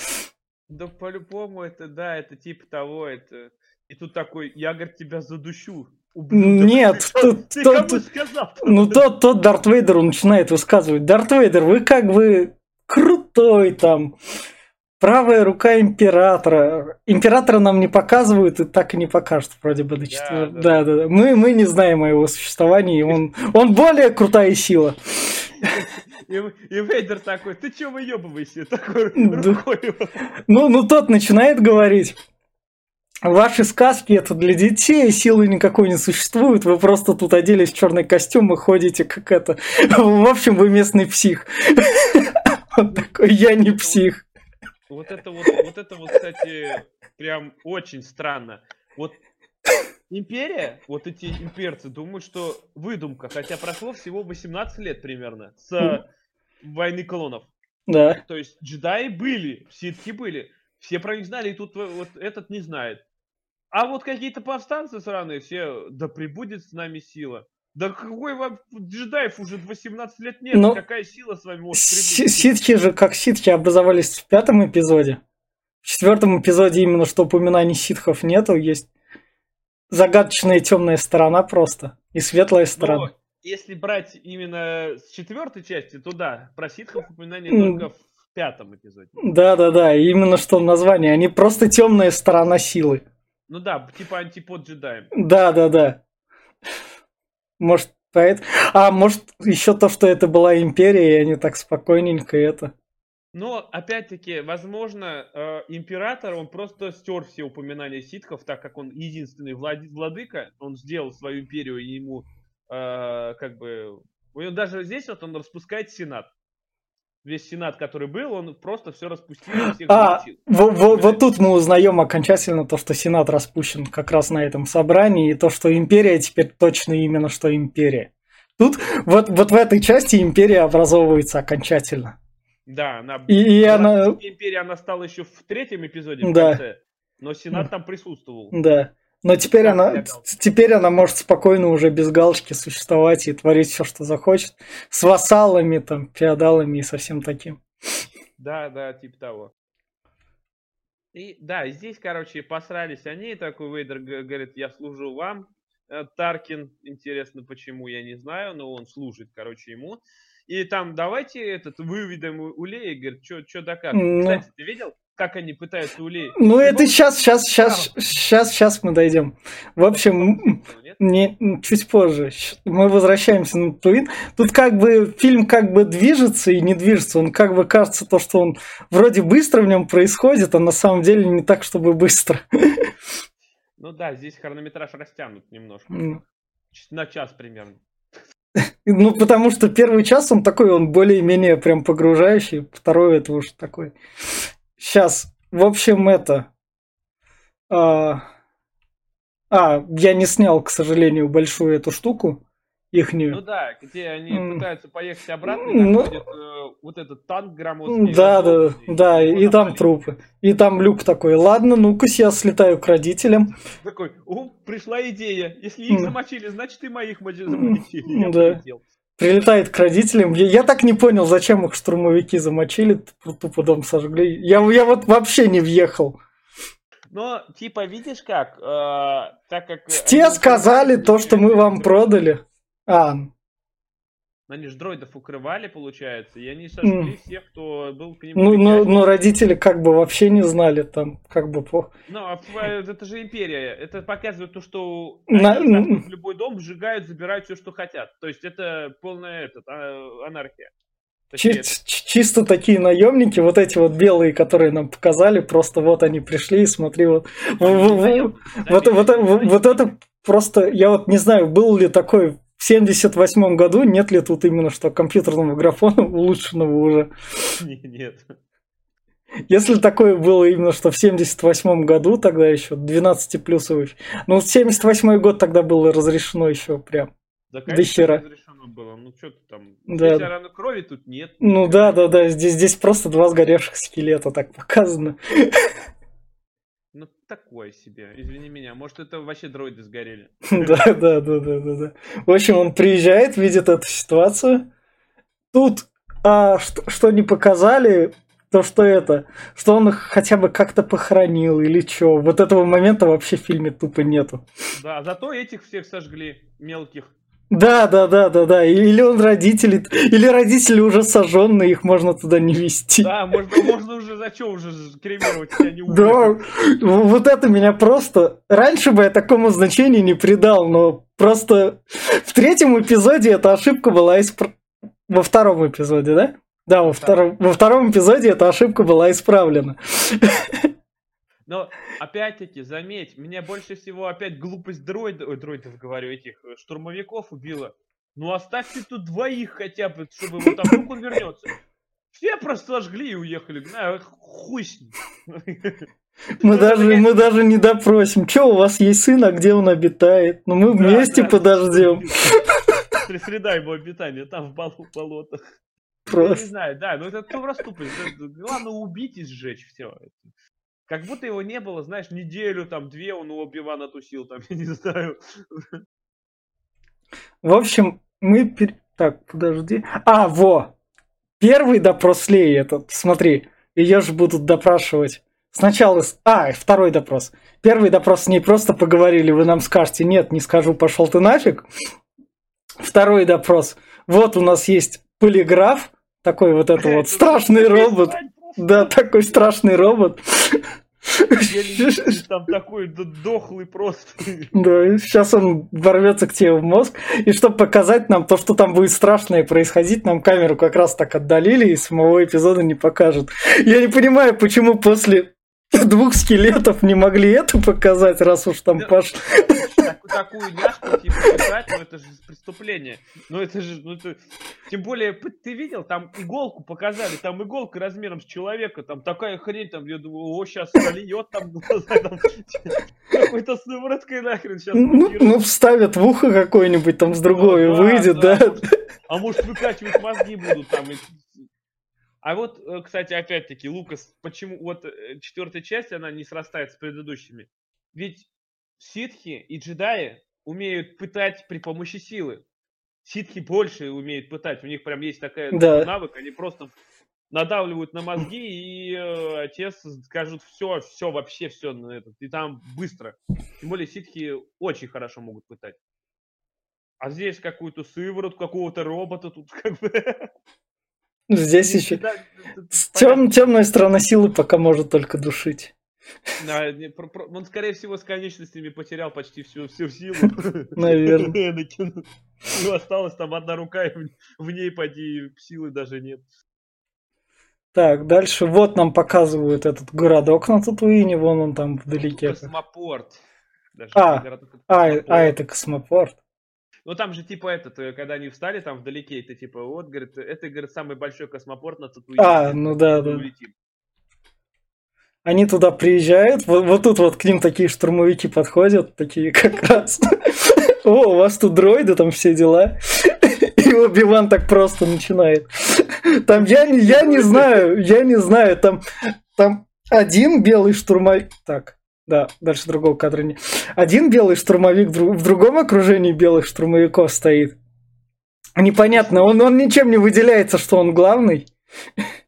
Да по-любому это, да, это типа того, это... И тут такой, я, говорит, тебя задушу. Ублюдок». Нет, тут- Ты тут- кому сказал? Ну, тот, тот Дарт Вейдеру начинает высказывать. Дарт Вейдер, вы как бы крутой там. Правая рука императора. Императора нам не показывают и так и не покажут вроде бы до четвер- да. Да, да, да. Мы, мы не знаем о его существовании. Он, он более крутая сила. И, и Вейдер такой, ты чё выебывайся? Такой Да. рукой его. Ну, ну тот начинает говорить. Ваши сказки это для детей, силы никакой не существует, вы просто тут оделись в черный костюм и ходите как это. В общем, вы местный псих. Он такой, я не псих. Вот это вот, вот это вот, кстати, прям очень странно. Вот империя, вот эти имперцы думают, что выдумка, хотя прошло всего 18 лет примерно с войны клонов. Да. То есть джедаи были, ситхи были, все про них знали, и тут вот этот не знает. А вот какие-то повстанцы сраные все, да прибудет с нами сила. Да какой вам джедаев уже 18 лет нет, Ну, какая сила с вами может прибыть? Ситхи же, как ситхи, образовались в пятом эпизоде. В четвертом эпизоде именно что упоминаний ситхов нету, есть загадочная темная сторона просто и светлая сторона. Но если брать именно с четвертой части, то да, про ситхов упоминание только в пятом эпизоде. Да, да, да, именно что название. Они просто темная сторона силы. Ну да, типа антипод джедаем. Да, да, да. Может, поэт... А может, еще то, что это была империя, и они так спокойненько это. Но, опять-таки, возможно, э, император, он просто стер все упоминания ситхов, так как он единственный влади- владыка, он сделал свою империю, и ему, э, как бы, у него даже здесь вот он распускает сенат. Весь сенат, который был, он просто все распустил, всех А, во- во- вот тут мы узнаем окончательно то, что Сенат распущен как раз на этом собрании, и то, что империя теперь точно именно что империя. Тут вот, вот в этой части империя образовывается окончательно. Да, она... И, и она... Империя, она стала еще в третьем эпизоде, в Да. конце, но сенат там присутствовал. Да. Но теперь Да, она, теперь она может спокойно уже без галочки существовать и творить все, что захочет. С вассалами, там, феодалами и со всем таким. Да, да, типа того. И да, здесь, короче, посрались они, такой Вейдер говорит, я служу вам. Э, Таркин, интересно почему, я не знаю, но он служит, короче, ему. И там давайте этот выведем у у Леи, говорит, что да как. Ну. Кстати, ты видел? Как они пытаются улей. Ну, это сейчас, сейчас, сейчас, сейчас, сейчас мы дойдем. В общем, не, чуть позже. Мы возвращаемся на Туин. Тут как бы фильм как бы движется и не движется. Он как бы кажется то, что он вроде быстро в нем происходит, а на самом деле не так, чтобы быстро. Ну да, здесь хронометраж растянут немножко. Mm. На час примерно. Ну, потому что первый час он такой, он более-менее прям погружающий, второй это уж такой. Сейчас, в общем, это... А, а, я не снял, к сожалению, большую эту штуку ихнюю. Ну да, где они mm. пытаются поехать обратно, и ну, ходит, э, вот этот танк громоздкий. Да, да, да, и, и там трупы. И там люк такой, ладно, ну-ка я слетаю к родителям. Такой, о, пришла идея, если их mm. замочили, значит и моих замочили. Я да. Полетел. Прилетает к родителям. Я, я так не понял, зачем их штурмовики замочили, тупо дом сожгли. Я, я вот вообще не въехал. Но, типа, видишь как, э, так как... Те сказали то, что мы вам продали. А. Они же дроидов укрывали, получается, и они сожгли mm. всех, кто был к ним. Ну, но, но родители как бы вообще не знали там, как бы плохо. Ну, а это же империя. Это показывает то, что На... они в любой дом сжигают, забирают все, что хотят. То есть это полная этот, а, анархия. Чи- чисто такие наемники, вот эти вот белые, которые нам показали, просто вот они пришли и смотри, вот, вот, вот, вот, вот это просто, я вот не знаю, был ли такой в 78 году нет ли тут именно что компьютерного графона улучшенного уже? Нет. Если такое было именно что в 78 году, тогда еще 12 плюсовый. Ну, в 78 год тогда было разрешено еще прям. Да, конечно, До разрешено было. Ну, что ты там... Да. Здесь рано крови тут нет. Ну, да, да, да. Здесь, здесь просто два сгоревших скелета так показано. Такое себе, извини меня. Может, это вообще дроиды сгорели. Да, да, да, да, да, да. В общем, он приезжает, видит эту ситуацию. Тут, а, что, что не показали, то что это, что он их хотя бы как-то похоронил или что. Вот этого момента вообще в фильме тупо нету. Да, зато этих всех сожгли, мелких. Да, да, да, да, да. Или он родители, или родители уже сожженные, их можно туда не вести. Да, можно, можно уже зачем уже кремировать, тебя не Да, вот это меня просто... Раньше бы я такому значению не придал, но просто в третьем эпизоде эта ошибка была исправлена. Во втором эпизоде, да? Да, во втором, во втором эпизоде эта ошибка была исправлена. Но, опять-таки, заметь, меня больше всего опять глупость дроидов, ой, дроидов говорю, этих э, штурмовиков убила. Ну, оставьте тут двоих хотя бы, чтобы вот там вдруг он вернется. Все просто сожгли и уехали. На, хуй с ним. Мы даже, мы даже не допросим. Че, у вас есть сын, а где он обитает? Ну, мы вместе подождем. Среда его обитания, там в болотах. Просто. не знаю, да, но это просто тупость. Главное убить и сжечь все. Как будто его не было, знаешь, неделю, там, две он у Оби-Вана тусил, там, я не знаю. В общем, мы... Пер... Так, подожди. А, во! Первый допрос Леи этот, смотри, ее же будут допрашивать. Сначала... А, второй допрос. Первый допрос с ней просто поговорили, вы нам скажете, нет, не скажу, пошел ты нафиг. Второй допрос. Вот у нас есть полиграф, такой вот это вот страшный робот. Да, такой страшный робот. Там такой дохлый просто. Да, сейчас он ворвется к тебе в мозг. И чтобы показать нам то, что там будет страшное происходить, нам камеру как раз так отдалили и самого эпизода не покажут. Я не понимаю, почему после двух скелетов не могли это показать, раз уж там пошло такую няшку, типа, писать, ну это же преступление. Ну это же, ну это... Тем более, ты видел, там иголку показали, там иголка размером с человека, там такая хрень, там, я думаю, о, сейчас сольет там глаза, там, какой-то с сывороткой нахрен сейчас. Ну, ну, вставят в ухо какое-нибудь, там с другой ну, да, выйдет, да. да. А может, выкачивать мозги будут там, а вот, э, кстати, опять-таки, Лукас, почему вот э, четвертая часть, она не срастает с предыдущими? Ведь ситхи и джедаи умеют пытать при помощи силы. Ситхи больше умеют пытать, у них прям есть такая да. навык, они просто надавливают на мозги, и э, отец скажут все, все, вообще все на этот. И там быстро. Тем более ситхи очень хорошо могут пытать. А здесь какую-то сыворотку, какого-то робота тут как бы. Здесь Не еще... всегда- Тем, темная сторона силы пока может только душить. Да, он, скорее всего, с конечностями потерял почти всю, всю силу. Наверное. Ну, осталась там одна рука, и в, ней, поди, силы даже нет. Так, дальше вот нам показывают этот городок на Татуине, вон он там вдалеке. Космопорт. Даже А, А, космопорт. а это космопорт. Ну, там же, типа, этот, э, когда они встали там вдалеке, это, типа, вот, говорит, это, говорит, самый большой космопорт на Татуине. А, ну да, да. Улетим. Они туда приезжают, вот, вот тут вот к ним такие штурмовики подходят, такие как раз. О, у вас тут дроиды, там все дела. И Оби-Ван так просто начинает. Там я, не- я не знаю, я не знаю, там, там один белый штурмовик... Так, да, дальше другого кадра не... Один белый штурмовик в дру- в другом окружении белых штурмовиков стоит. Непонятно, он, он ничем не выделяется, что он главный.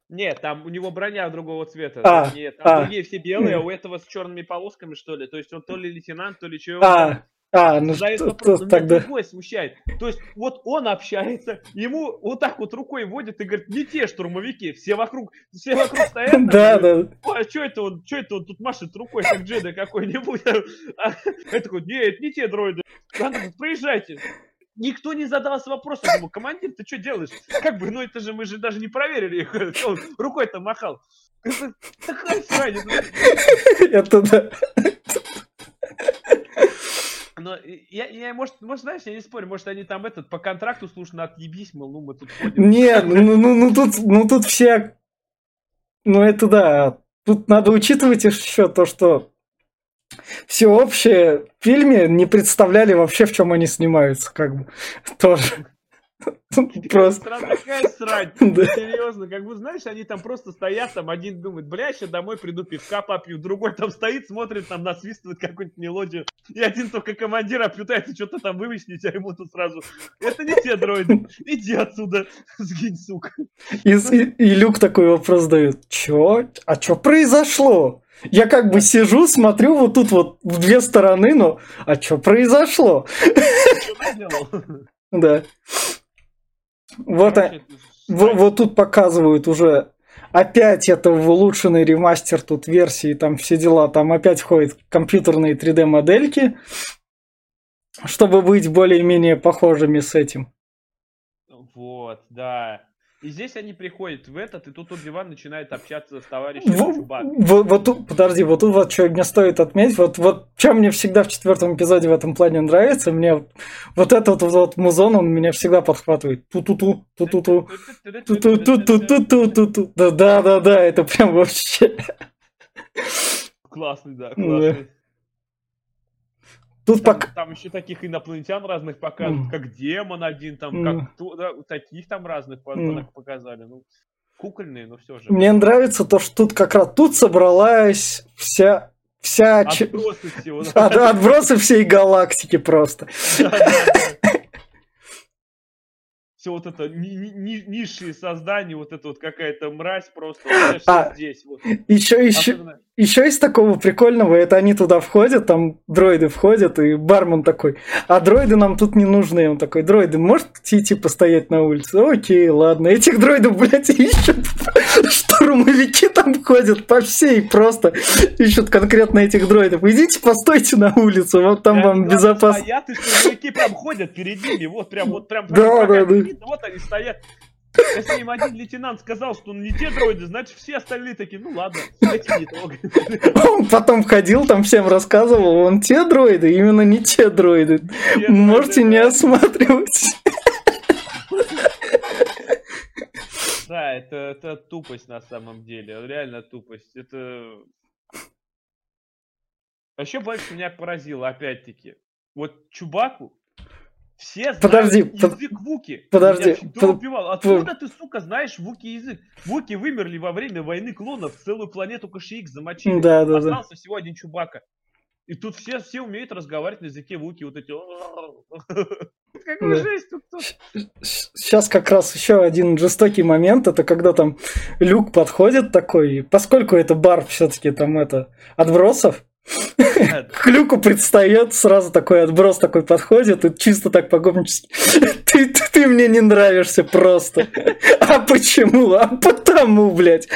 Нет, там у него броня другого цвета. А, Нет, там а. другие все белые, а у этого с черными полосками, что ли. То есть он то ли лейтенант, то ли чего. А, а, ну Задает вопрос, что но меня тогда... другое смущает. То есть вот он общается, ему вот так вот рукой водит и говорит, не те штурмовики, все вокруг, все вокруг стоят. Да, да. «Ой, а что это он, что это он тут машет рукой, как Джеда какой-нибудь? А я такой, не, это не те дроиды. Проезжайте. Никто не задался вопросом, думаю, командир, ты что делаешь? Как бы, ну это же мы же даже не проверили их. Он рукой-то махал. Это Такая срань. это- Это да. Но я, я, может, может, знаешь, я не спорю, может, они там этот по контракту, слушай, на отъебись, мол, ну мы тут ходим. Нет, ну, ну, ну тут, ну тут все, ну это да. Тут надо учитывать еще то, что все общее в фильме не представляли вообще, в чем они снимаются, как бы тоже. Просто. Такая срань. Да. Серьезно, как бы, знаешь, они там просто стоят, там один думает, бля, сейчас домой приду, пивка попью, другой там стоит, смотрит, там насвистывает какую-нибудь мелодию, и один только командира пытается что-то там вывесить, а ему тут сразу, это не те дроиды, иди отсюда, сгинь, сука. И, и, и Люк такой вопрос дает. Чё? А что произошло? Я как бы сижу, смотрю вот тут вот в две стороны, но а что произошло? Что? Да. Вот, а- Короче, срань. Вот тут показывают уже опять это в улучшенный ремастер тут версии, там все дела, там опять входят компьютерные 3D модельки, чтобы быть более-менее похожими с этим. Вот, да. И здесь они приходят в этот, и тут Оби-Ван начинает общаться с товарищем Во- Чубакой. во- Вот, тут, подожди, вот тут вот что мне стоит отметить, вот, вот что мне всегда в четвертом эпизоде в этом плане нравится, мне вот этот вот, вот музон, он меня всегда подхватывает. Ту-ту-ту, ту-ту-ту. Ту-ту-ту-ту-ту-ту-ту. Да, да, да, да, это прям вообще. Классный, да, Да. классный. Тут Там, пока. там еще таких инопланетян разных показывают, Мгм. как демон один, там, Мгм. как то- да, таких там разных Мгм. показали. Ну, кукольные, но все же. Мне нравится то, что тут как раз тут собралась вся вся Отбросы всего. от- отбросы всей галактики просто. Все вот это ни- ни- ни- низшие создания, вот это вот какая-то мразь просто вот А, здесь. Вот. Еще, еще, Особенно- еще из такого прикольного, это они туда входят, там дроиды входят, и бармен такой, а дроиды нам тут не нужны. Он такой, дроиды, можете идти постоять на улице? Окей, ладно. Этих дроидов, блядь, ищут. Штурмовики там ходят по всей просто. Ищут конкретно этих дроидов. Идите, постойте на улице, вот там И вам безопасно. Стоят, и штурмовики прям ходят перед ними, вот прям, вот прям. Да, прям да, да. Вот они стоят. Если им один лейтенант сказал, что он не те дроиды, значит все остальные такие, ну ладно, эти не трогай. Он потом ходил, там всем рассказывал, он те дроиды, именно не те дроиды. Те Можете дроиды, не да. осматривать. Да, это, это тупость на самом деле, реально тупость. Это... А еще больше меня поразило, опять-таки. Вот Чубаку все знают Подожди, под- язык Вуки. подожди, Я под- убивал. Откуда ты, сука, знаешь Вуки язык? Вуки вымерли во время войны клонов, целую планету КШХ замочили. Да, да, да. Остался всего один Чубака. И тут все, все умеют разговаривать на языке Вуки, вот эти... Какая Да. жесть тут. тут. Сейчас как раз еще один жестокий момент, это когда там Люк подходит такой, поскольку это бар все-таки там это отбросов, К люку предстает, сразу такой отброс такой подходит, и чисто так погомнически. Ты, ты, ты мне не нравишься просто. А почему? А потому, блядь.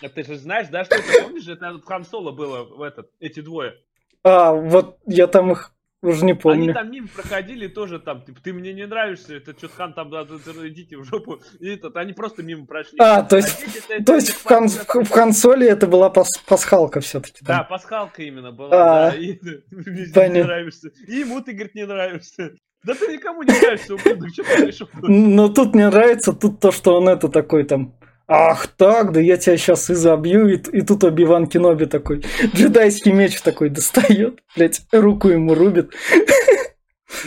А ты же знаешь, да, что это, помнишь, это в Хан Соло было, в этот, эти двое. А, вот я там их уже не помню. Они там мимо проходили тоже там, типа, ты мне не нравишься, это что-то хан там, да, идите в жопу. И этот, они просто мимо прошли. А, то есть, а то есть в, кон, в, в консоли это была пас, пасхалка все-таки. Да, пасхалка именно была, а, да. И, мне не нравишься. И ему ты, говорит, не нравишься. Да ты никому не нравишься, ублюдок, что ты пришел? Ну, тут мне нравится тут то, что он это такой там Ах так, да я тебя сейчас и забью, и, и тут Оби-Ван Кеноби такой, джедайский меч такой достает, блядь, руку ему рубит.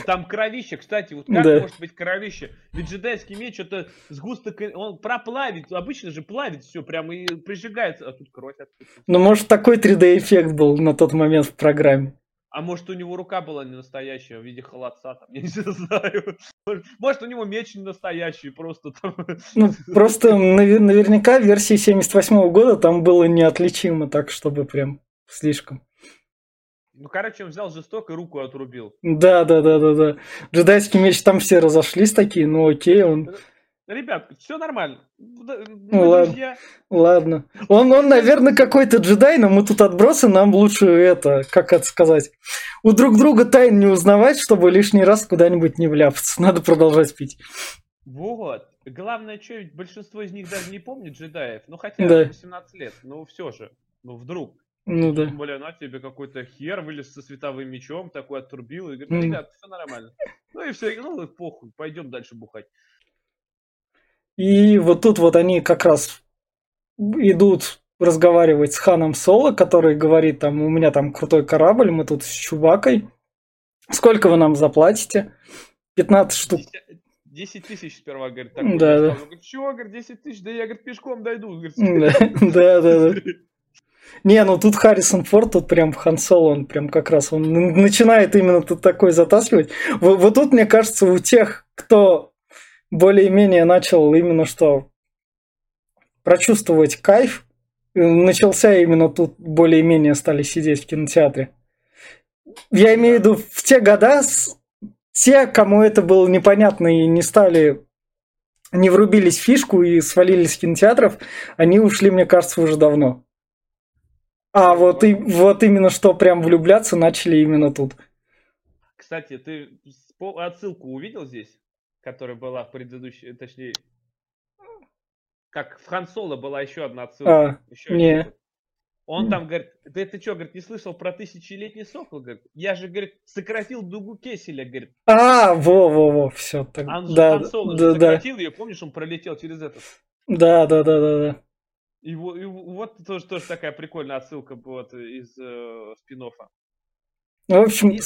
Там кровище, кстати, вот как да. может быть кровище? Ведь джедайский меч это сгусток, он проплавит, обычно же плавит все, прямо и прижигается, а тут кровь откуда Ну, может, такой 3D-эффект был на тот момент в программе. А может, у него рука была не настоящая в виде холодца, там, я не знаю. Может, у него меч не настоящий, просто там... Ну, просто наверняка в версии 78 -го года там было неотличимо так, чтобы прям слишком. Ну, короче, он взял жестоко и руку отрубил. Да, да, да, да, да. Джедайский меч там все разошлись такие, ну окей, он... Ребят, все нормально. Ну, ладно. ладно. Он, он, наверное, какой-то джедай, но мы тут отбросы, нам лучше это, как это сказать, у друг друга тайн не узнавать, чтобы лишний раз куда-нибудь не вляпаться. Надо продолжать пить. Вот. Главное, что ведь большинство из них даже не помнит джедаев. Ну, хотя да. 18 лет, ну все же. Ну, вдруг. Ну да. Тем более, на тебе какой-то хер вылез со световым мечом, такой отрубил, и говорит, ребят, все нормально. Ну и все, ну похуй, пойдем дальше бухать. И вот тут вот они как раз идут разговаривать с Ханом Соло, который говорит там, у меня там крутой корабль, мы тут с Чубакой. Сколько вы нам заплатите? 15 штук. 10 тысяч сперва, говорит, так. Да, да. Говорит, чего, говорит, 10 тысяч? Да я, говорит, пешком дойду. да, да, да. Не, ну тут Харрисон Форд, тут прям Хан Соло, он прям как раз, он начинает именно тут такой затаскивать. Вот, вот тут, мне кажется, у тех, кто более-менее начал именно что прочувствовать кайф. Начался именно тут более-менее стали сидеть в кинотеатре. Я имею в виду в те года те, кому это было непонятно и не стали, не врубились в фишку и свалились с кинотеатров, они ушли, мне кажется, уже давно. А вот, и, вот именно что прям влюбляться начали именно тут. Кстати, ты отсылку увидел здесь? Которая была в предыдущей, точнее, как в Хан Соло была еще одна отсылка. А, еще не. Он там говорит, да ты что, говорит, не слышал про тысячелетний сокол? Говорит, я же, говорит, сократил дугу Кеселя, говорит. А, во-во-во, все. Так, он же да, Хан Соло да, сократил да. ее, помнишь, он пролетел через этот. Да, да, да, да, да. И, и вот тоже, тоже такая прикольная отсылка вот из э, спин -оффа. В общем,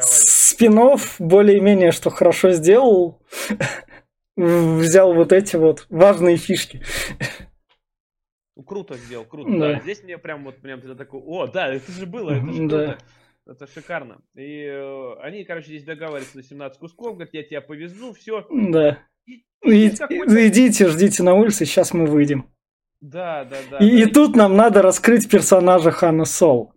спинов более-менее, что хорошо сделал, взял вот эти вот важные фишки. Ну, круто сделал, круто. Да. да. Здесь мне прям вот прям такой, о, да, это же было, это же да. круто. Это шикарно. И э, они, короче, здесь договариваются на 17 кусков, говорят, я тебя повезу, все. Да. И, и, идите, ждите на улице, сейчас мы выйдем. Да, да, да. И, да. и тут нам надо раскрыть персонажа Хана Сол.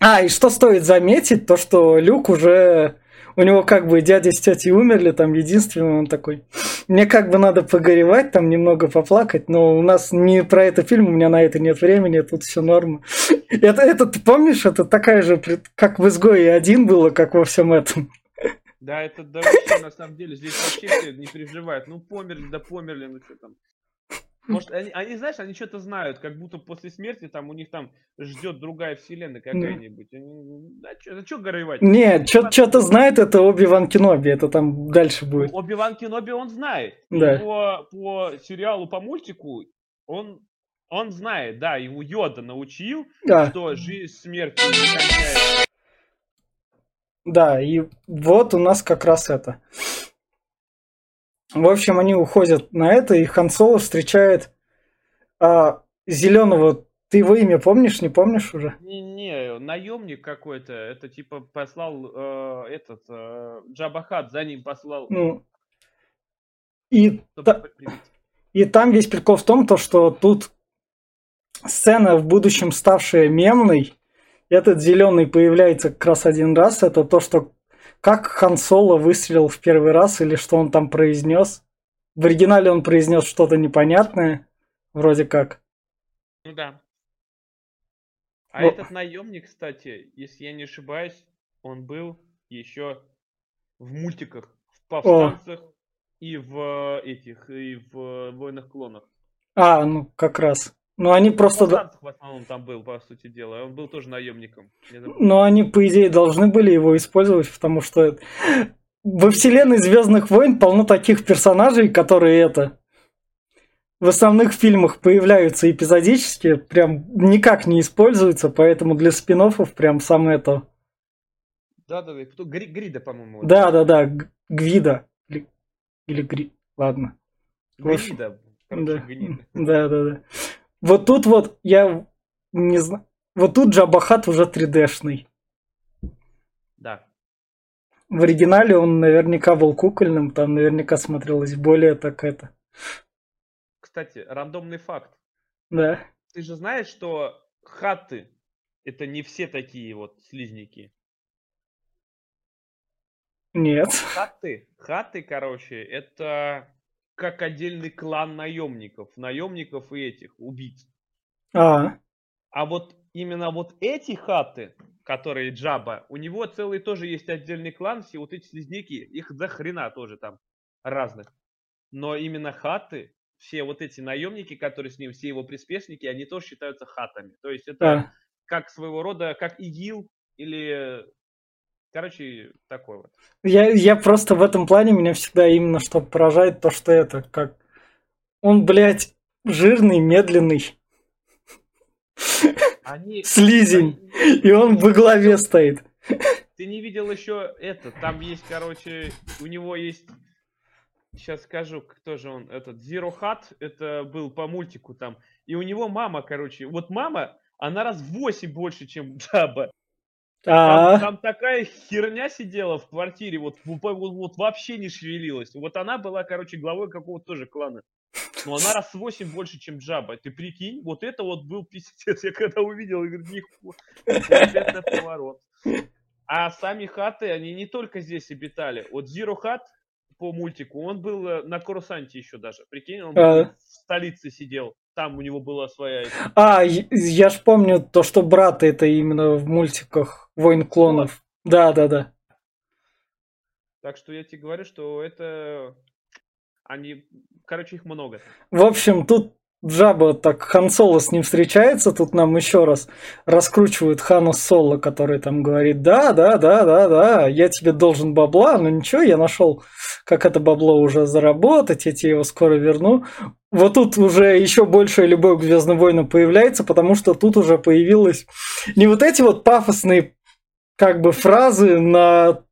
А, и что стоит заметить, то что Люк уже... У него как бы дядя с тетей умерли, там единственный он такой. Мне как бы надо погоревать, там немного поплакать, но у нас не про это фильм, у меня на это нет времени, тут все норма. Это, это ты помнишь, это такая же, как в «Изгое» один было, как во всем этом. Да, это да вообще, на самом деле, здесь вообще все не переживают. Ну, померли, да померли, ну что там. Может, они, они, знаешь, они что-то знают, как будто после смерти там у них там ждет другая вселенная какая-нибудь. Да, что, что горевать? Нет, что-то знает, это Оби-Ван Кеноби, это там дальше будет. Оби-Ван Кеноби он знает. Да. По, по сериалу, по мультику он, он знает, да, ему Йода научил, да. что жизнь смерть не кончается. Да, и вот у нас как раз это. В общем, они уходят на это, и Хан Соло встречает а, зеленого. Ты его имя помнишь, не помнишь уже? Не, не, наемник какой-то. Это типа послал э, этот э, Джабахат за ним послал. Ну, и, та, и там весь прикол в том, то, что тут сцена в будущем ставшая мемной, этот зеленый появляется как раз один раз, это то, что как Хан Соло выстрелил в первый раз или что он там произнес. В оригинале он произнес что-то непонятное, вроде как. Ну да. А О. этот наемник, кстати, если я не ошибаюсь, он был еще в мультиках, в повстанцах О. и в этих, и в войнах клонах. А, ну как раз. Ну, они просто... В основном там был, по сути дела. Он был тоже наемником. Но они, по идее, должны были его использовать, потому что во вселенной Звездных войн полно таких персонажей, которые это в основных фильмах появляются эпизодически, прям никак не используются, поэтому для спин прям самое то. Да, да, да. Кто? Гри, Грида, по-моему. Да, да, да. Гвида. Или, или Гри. Ладно. Грида. да. да, да, да. Вот тут вот я не знаю. Вот тут Джабахат уже 3D-шный. Да. В оригинале он наверняка был кукольным, там наверняка смотрелось более так это. Кстати, рандомный факт. Да. Ты же знаешь, что хаты это не все такие вот слизники. Нет. Хаты, хаты, короче, это как отдельный клан наемников, наемников и этих убийц. А. А вот именно вот эти хаты, которые Джаба, у него целый тоже есть отдельный клан, все вот эти слизняки, их за хрена тоже там разных. Но именно хаты, все вот эти наемники, которые с ним, все его приспешники, они тоже считаются хатами. То есть это а. как своего рода, как ИГИЛ или Короче, такой вот. Я, я просто в этом плане меня всегда именно что поражает то, что это как... Он, блядь, жирный, медленный. Они... Слизень. Они... И он во главе стоит. Ты не видел еще это? Там есть, короче, у него есть... Сейчас скажу, кто же он. Этот Zero Hat, это был по мультику там. И у него мама, короче, вот мама, она раз в 8 больше, чем Джаба. Там, а. там такая херня сидела в квартире, вот, вот, вот вообще не шевелилась. Вот она была, короче, главой какого-то тоже клана. Но она раз в 8 больше, чем Джаба. Ты прикинь, вот это вот был пиздец. Я когда увидел, я говорю, нихуя, это поворот. А сами хаты, они не только здесь обитали. Вот Zero Hat по мультику, он был э, на Корусанте еще даже. Прикинь, он а. в столице сидел там у него была своя... А, я ж помню то, что брат это именно в мультиках Войн клонов. Да, да, да. Так что я тебе говорю, что это... Они... Короче, их много. В общем, тут Джаба так Хан Соло с ним встречается, тут нам еще раз раскручивают Хана Соло, который там говорит, да, да, да, да, да, я тебе должен бабла, но ничего, я нашел, как это бабло уже заработать, я тебе его скоро верну. Вот тут уже еще большая любовь к Звездным войнам появляется, потому что тут уже появилась не вот эти вот пафосные как бы фразы на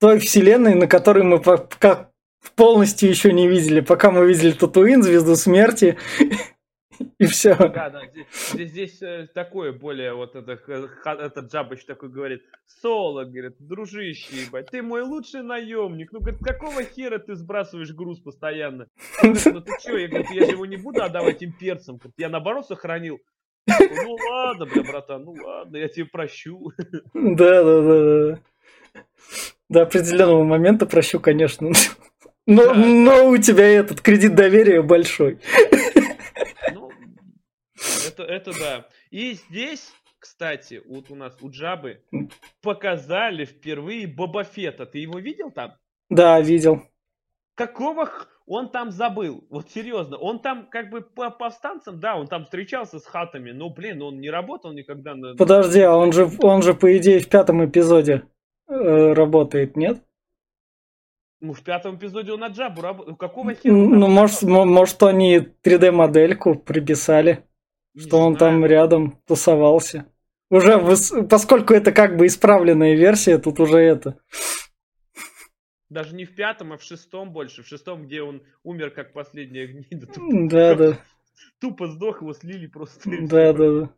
той вселенной, на которой мы как полностью еще не видели, пока мы видели Татуин, Звезду Смерти и все. Да, да, здесь, здесь, здесь э, такое более, вот это, этот Джабыч такой говорит, Соло, говорит, дружище, ебать, ты мой лучший наемник, ну, говорит, какого хера ты сбрасываешь груз постоянно? Ну ты что, я, говорит, я же его не буду отдавать имперцам, я наоборот сохранил. Ну ладно, бля, братан, ну ладно, я тебе прощу. Да, да, да, да. До определенного момента прощу, конечно. Но, да. но у тебя этот кредит доверия большой. Это, это да. И здесь, кстати, вот у нас у Джабы показали впервые Боба Фета. Ты его видел там? Да, видел. Какого х... он там забыл? Вот серьезно, он там как бы по повстанцам, да, он там встречался с хатами, но, блин, он не работал никогда на... Подожди, а он же, он же, по идее, в пятом эпизоде э, работает, нет? Ну, в пятом эпизоде он на Джабу работал. Какого хера? Ну, может, может, они 3D-модельку приписали, Не что знаю. он там рядом тусовался. Уже, поскольку это как бы исправленная версия, тут уже это... Даже не в пятом, а в шестом больше. В шестом, где он умер как последняя гнида. Да, да. Тупо сдох, его слили просто. Да, да, да.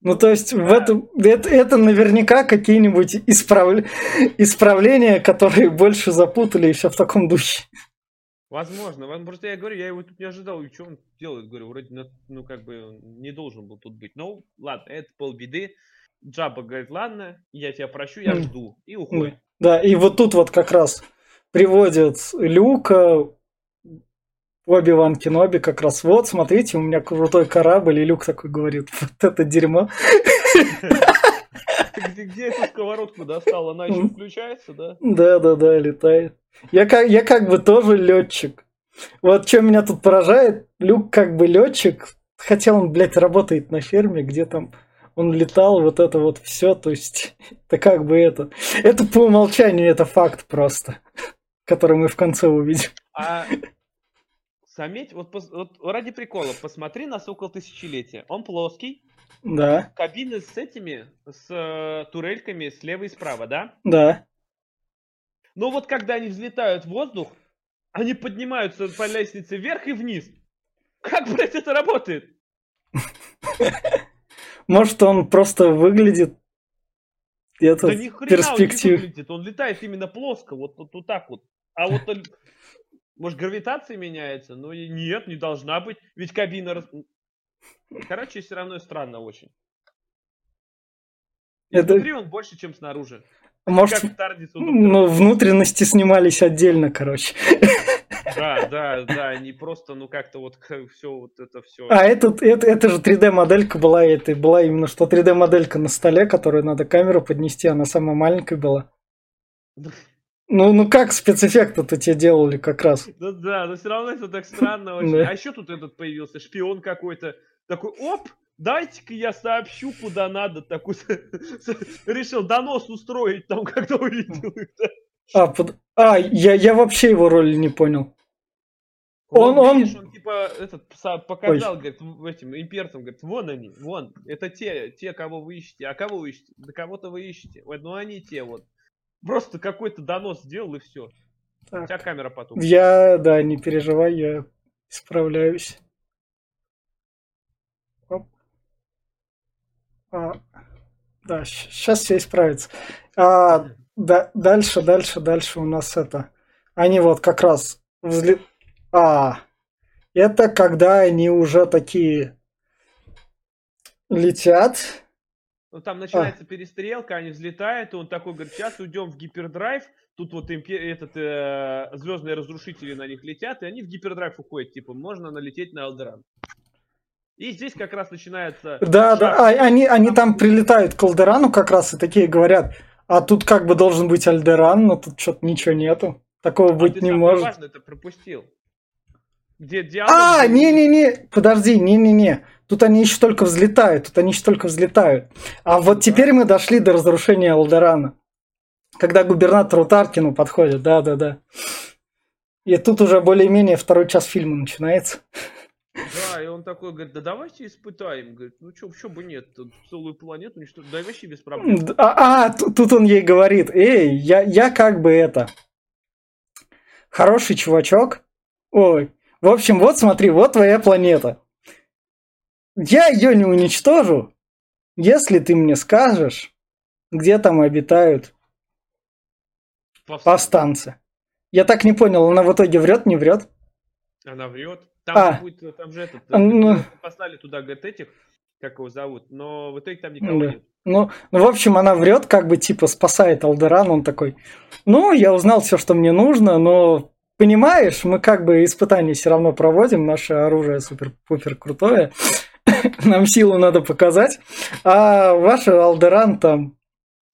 Ну, то есть, в этом, это, это наверняка какие-нибудь исправ... исправления, которые больше запутали еще в таком духе. Возможно. Просто я говорю, я его тут не ожидал. И что он делают? Говорю, вроде, ну, как бы, не должен был тут быть. Ну, ладно, это полбеды. Джаба говорит, ладно, я тебя прощу, я жду. И уходит. Да, и вот тут вот как раз приводят Люка, Оби-Ван Кеноби как раз, вот, смотрите, у меня крутой корабль, и Люк такой говорит, вот это дерьмо. Где, где эту сковородку достал? Она еще включается, да? Да, да, да, летает. Я как, я как бы тоже летчик. Вот что меня тут поражает, Люк как бы летчик, хотя он, блядь, работает на ферме, где там он летал, вот это вот все, то есть это как бы это, это по умолчанию это факт просто, который мы в конце увидим. А заметь, вот, вот ради прикола, посмотри на сокол тысячелетия, он плоский, да. Кабины с этими, с э, турельками слева и справа, да? Да. Но вот когда они взлетают в воздух, они поднимаются по лестнице вверх и вниз. Как, блядь, это работает? Может, он просто выглядит где-то да ни перспектив. он не выглядит, он летает именно плоско, вот, вот, вот так вот. А вот, может, гравитация меняется? Ну, нет, не должна быть, ведь кабина... Короче, все равно странно очень. Это... Внутри он больше, чем снаружи. Может, ну, внутренности снимались отдельно, короче. Да, да, да, не просто, ну как-то вот все вот это все. А этот, это, это же 3D-моделька была, это была именно что 3D-моделька на столе, которую надо камеру поднести, она самая маленькая была. Ну, ну как спецэффекты-то тебе делали как раз? Ну да, но все равно это так странно очень. Да. А еще тут этот появился шпион какой-то, такой, оп, дайте-ка я сообщу, куда надо. Такой решил донос устроить там, когда увидел их. А, под... а я, я вообще его роли не понял. Он, он, видишь, он типа этот показал, Ой. говорит, этим имперцам, говорит, вон они, вон, это те, те, кого вы ищете, а кого вы ищете? Да кого-то вы ищете. Вот, ну они те вот. Просто какой-то донос сделал и все. Так. У тебя камера потом. Я, да, не переживай, я справляюсь. Оп. А, да, сейчас все исправится. А, да, дальше, дальше, дальше у нас это. Они вот как раз взлет... А, это когда они уже такие летят. Ну, там начинается а. перестрелка, они взлетают, и он такой говорит, сейчас уйдем в гипердрайв, тут вот импер... этот, э, звездные разрушители на них летят, и они в гипердрайв уходят, типа, можно налететь на Алдеран. И здесь как раз начинается... Да, шаг. да, а, они, они там прилетают к Алдерану как раз и такие говорят, а тут как бы должен быть Альдеран, но тут что-то ничего нету. Такого а быть не может. важно это пропустил. Где диалог... А, не-не-не, подожди, не-не-не. Тут они еще только взлетают, тут они еще только взлетают. А вот теперь мы дошли до разрушения Алдерана. Когда губернатору Таркину подходит, да-да-да. И тут уже более-менее второй час фильма начинается. Да, и он такой говорит, да давайте испытаем. Говорит, ну что, что бы нет, тут целую планету ничто, да вообще без проблем. А, а тут он ей говорит, эй, я, я как бы это, хороший чувачок. Ой, в общем, вот смотри, вот твоя планета. Я ее не уничтожу, если ты мне скажешь, где там обитают повстанцы. повстанцы. Я так не понял, она в итоге врет, не врет? Она врет. Там, а. будет, там же этот, а, ну... послали туда, этих, как его зовут, но в итоге там никого да. нет. Ну, ну, в общем, она врет, как бы, типа, спасает Алдеран, он такой, ну, я узнал все, что мне нужно, но, понимаешь, мы как бы испытания все равно проводим, наше оружие супер-пупер крутое, нам силу надо показать, а ваш Алдеран там...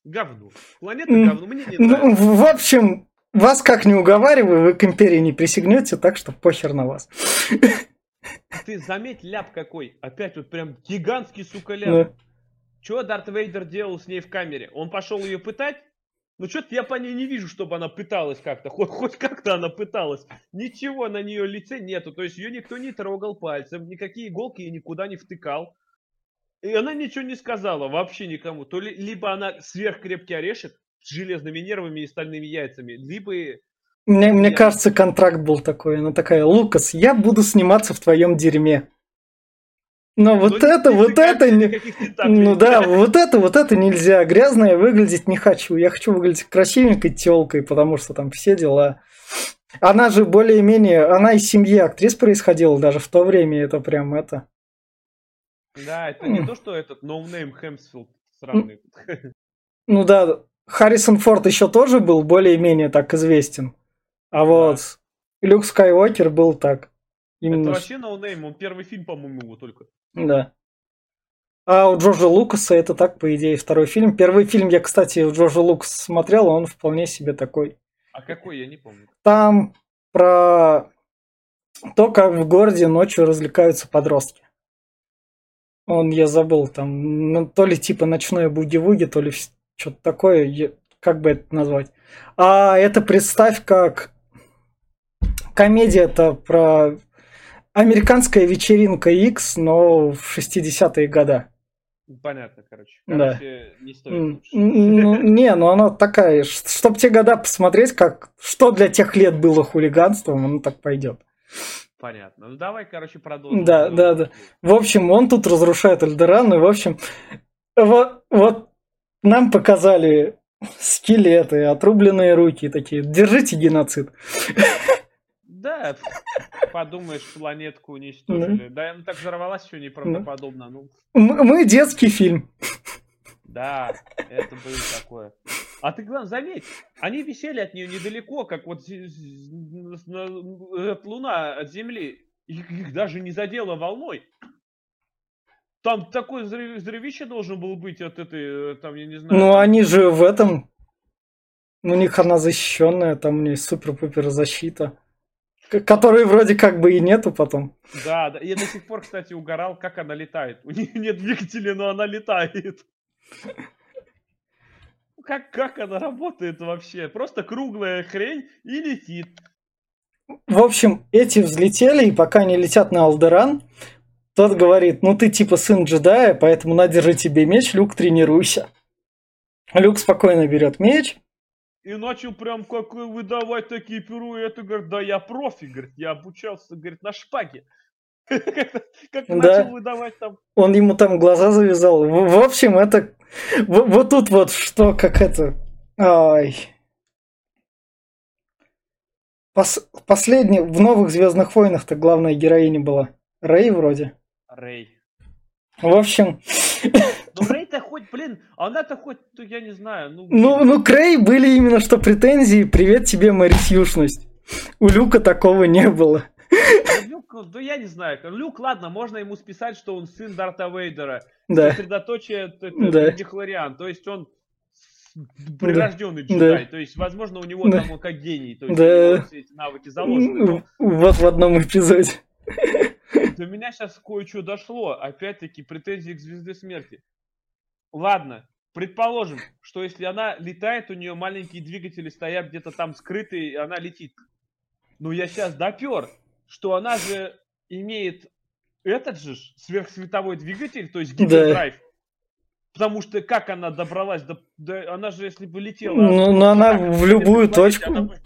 Говно. Планета говно, мне не нравится. Ну, в общем, вас как не уговариваю, вы к империи не присягнете, так что похер на вас. Ты заметь, ляп какой. Опять вот прям гигантский, сука, ляп. Да. Чего Дарт Вейдер делал с ней в камере? Он пошел ее пытать? Ну что-то я по ней не вижу, чтобы она пыталась как-то. Хоть, хоть как-то она пыталась. Ничего на нее лице нету. То есть ее никто не трогал пальцем, никакие иголки ей никуда не втыкал. И она ничего не сказала вообще никому. То ли либо она сверхкрепкий орешек, с железными нервами и стальными яйцами, либо... Мне, мне кажется, контракт был такой. Она такая, Лукас, я буду сниматься в твоем дерьме. Но, Но вот это, вот это... Не... Ну да, вот это, вот это нельзя. Грязно я выглядеть не хочу. Я хочу выглядеть красивенькой телкой, потому что там все дела. Она же более-менее, она из семьи актрис происходила даже в то время, это прям это. Да, это не то, что этот no-name Хемсфилд сраный. Ну да, Харрисон Форд еще тоже был более-менее так известен. А вот Люк Скайуокер был так. Именно... Это вообще no-name, он первый фильм, по-моему, его только. Да. А у Джорджа Лукаса это так, по идее, второй фильм. Первый фильм я, кстати, у Джорджа Лукаса смотрел, он вполне себе такой. А какой, я не помню. Там про то, как в городе ночью развлекаются подростки. Он, я забыл, там, ну, то ли типа ночное буги-вуги, то ли что-то такое, как бы это назвать. А это представь, как комедия-то про американская вечеринка X, но в 60-е годы. Понятно, короче. короче да. не стоит лучше. Ну, не, ну она такая, чтобы те года посмотреть, как что для тех лет было хулиганством, оно так пойдет. Понятно. Ну давай, короче, продолжим. Да, да, да. В общем, он тут разрушает Альдеран, и в общем, вот, вот нам показали скелеты, отрубленные руки такие. Держите геноцид. Да, подумаешь, планетку уничтожили. Да, она так взорвалась еще неправдоподобно. Ну. Мы детский фильм. Да, это было такое. А ты, главное, заметь, они висели от нее недалеко, как вот Луна от Земли. Их, даже не задело волной. Там такой взрывище должен был быть от этой, там, я не знаю. Ну, они же в этом... У них она защищенная, там у нее супер-пупер защита. Которой вроде как бы и нету потом. Да, да. Я до сих пор, кстати, угорал, как она летает. У нее нет двигателя, но она летает. Как, как она работает вообще? Просто круглая хрень и летит. В общем, эти взлетели, и пока они летят на Алдеран, тот говорит, ну ты типа сын джедая, поэтому на, держи тебе меч, Люк, тренируйся. Люк спокойно берет меч, и начал прям как выдавать такие пируэты, говорит, да я профи, говорит, я обучался, говорит, на шпаге. Как начал выдавать там. Он ему там глаза завязал. В общем, это... Вот тут вот что, как это... Ай. Пос... Последний... В новых Звездных войнах-то главная героиня была. Рэй вроде. Рэй. В общем... Ну, Рэй-то хоть, блин, она-то хоть, ну, я не знаю. Ну, ну, ну, Крей были именно что претензии. Привет тебе, Марисюшность. У Люка такого не было. А Люк, ну, я не знаю. Люк, ладно, можно ему списать, что он сын Дарта Вейдера. Да. Сосредоточие это, да. Дихлориан. То есть он прирожденный да. джедай. Да. То есть, возможно, у него да. там он как гений. То есть, да. все эти навыки заложены. Но... Вот в одном эпизоде. До меня сейчас кое-что дошло. Опять-таки, претензии к Звезде Смерти. Ладно, предположим, что если она летает, у нее маленькие двигатели стоят где-то там скрытые, и она летит. Но я сейчас допер, что она же имеет этот же сверхсветовой двигатель, то есть гипердрайв. Да. Потому что как она добралась до... до она же, если бы летела... Ну, но она в любую точку... Она бы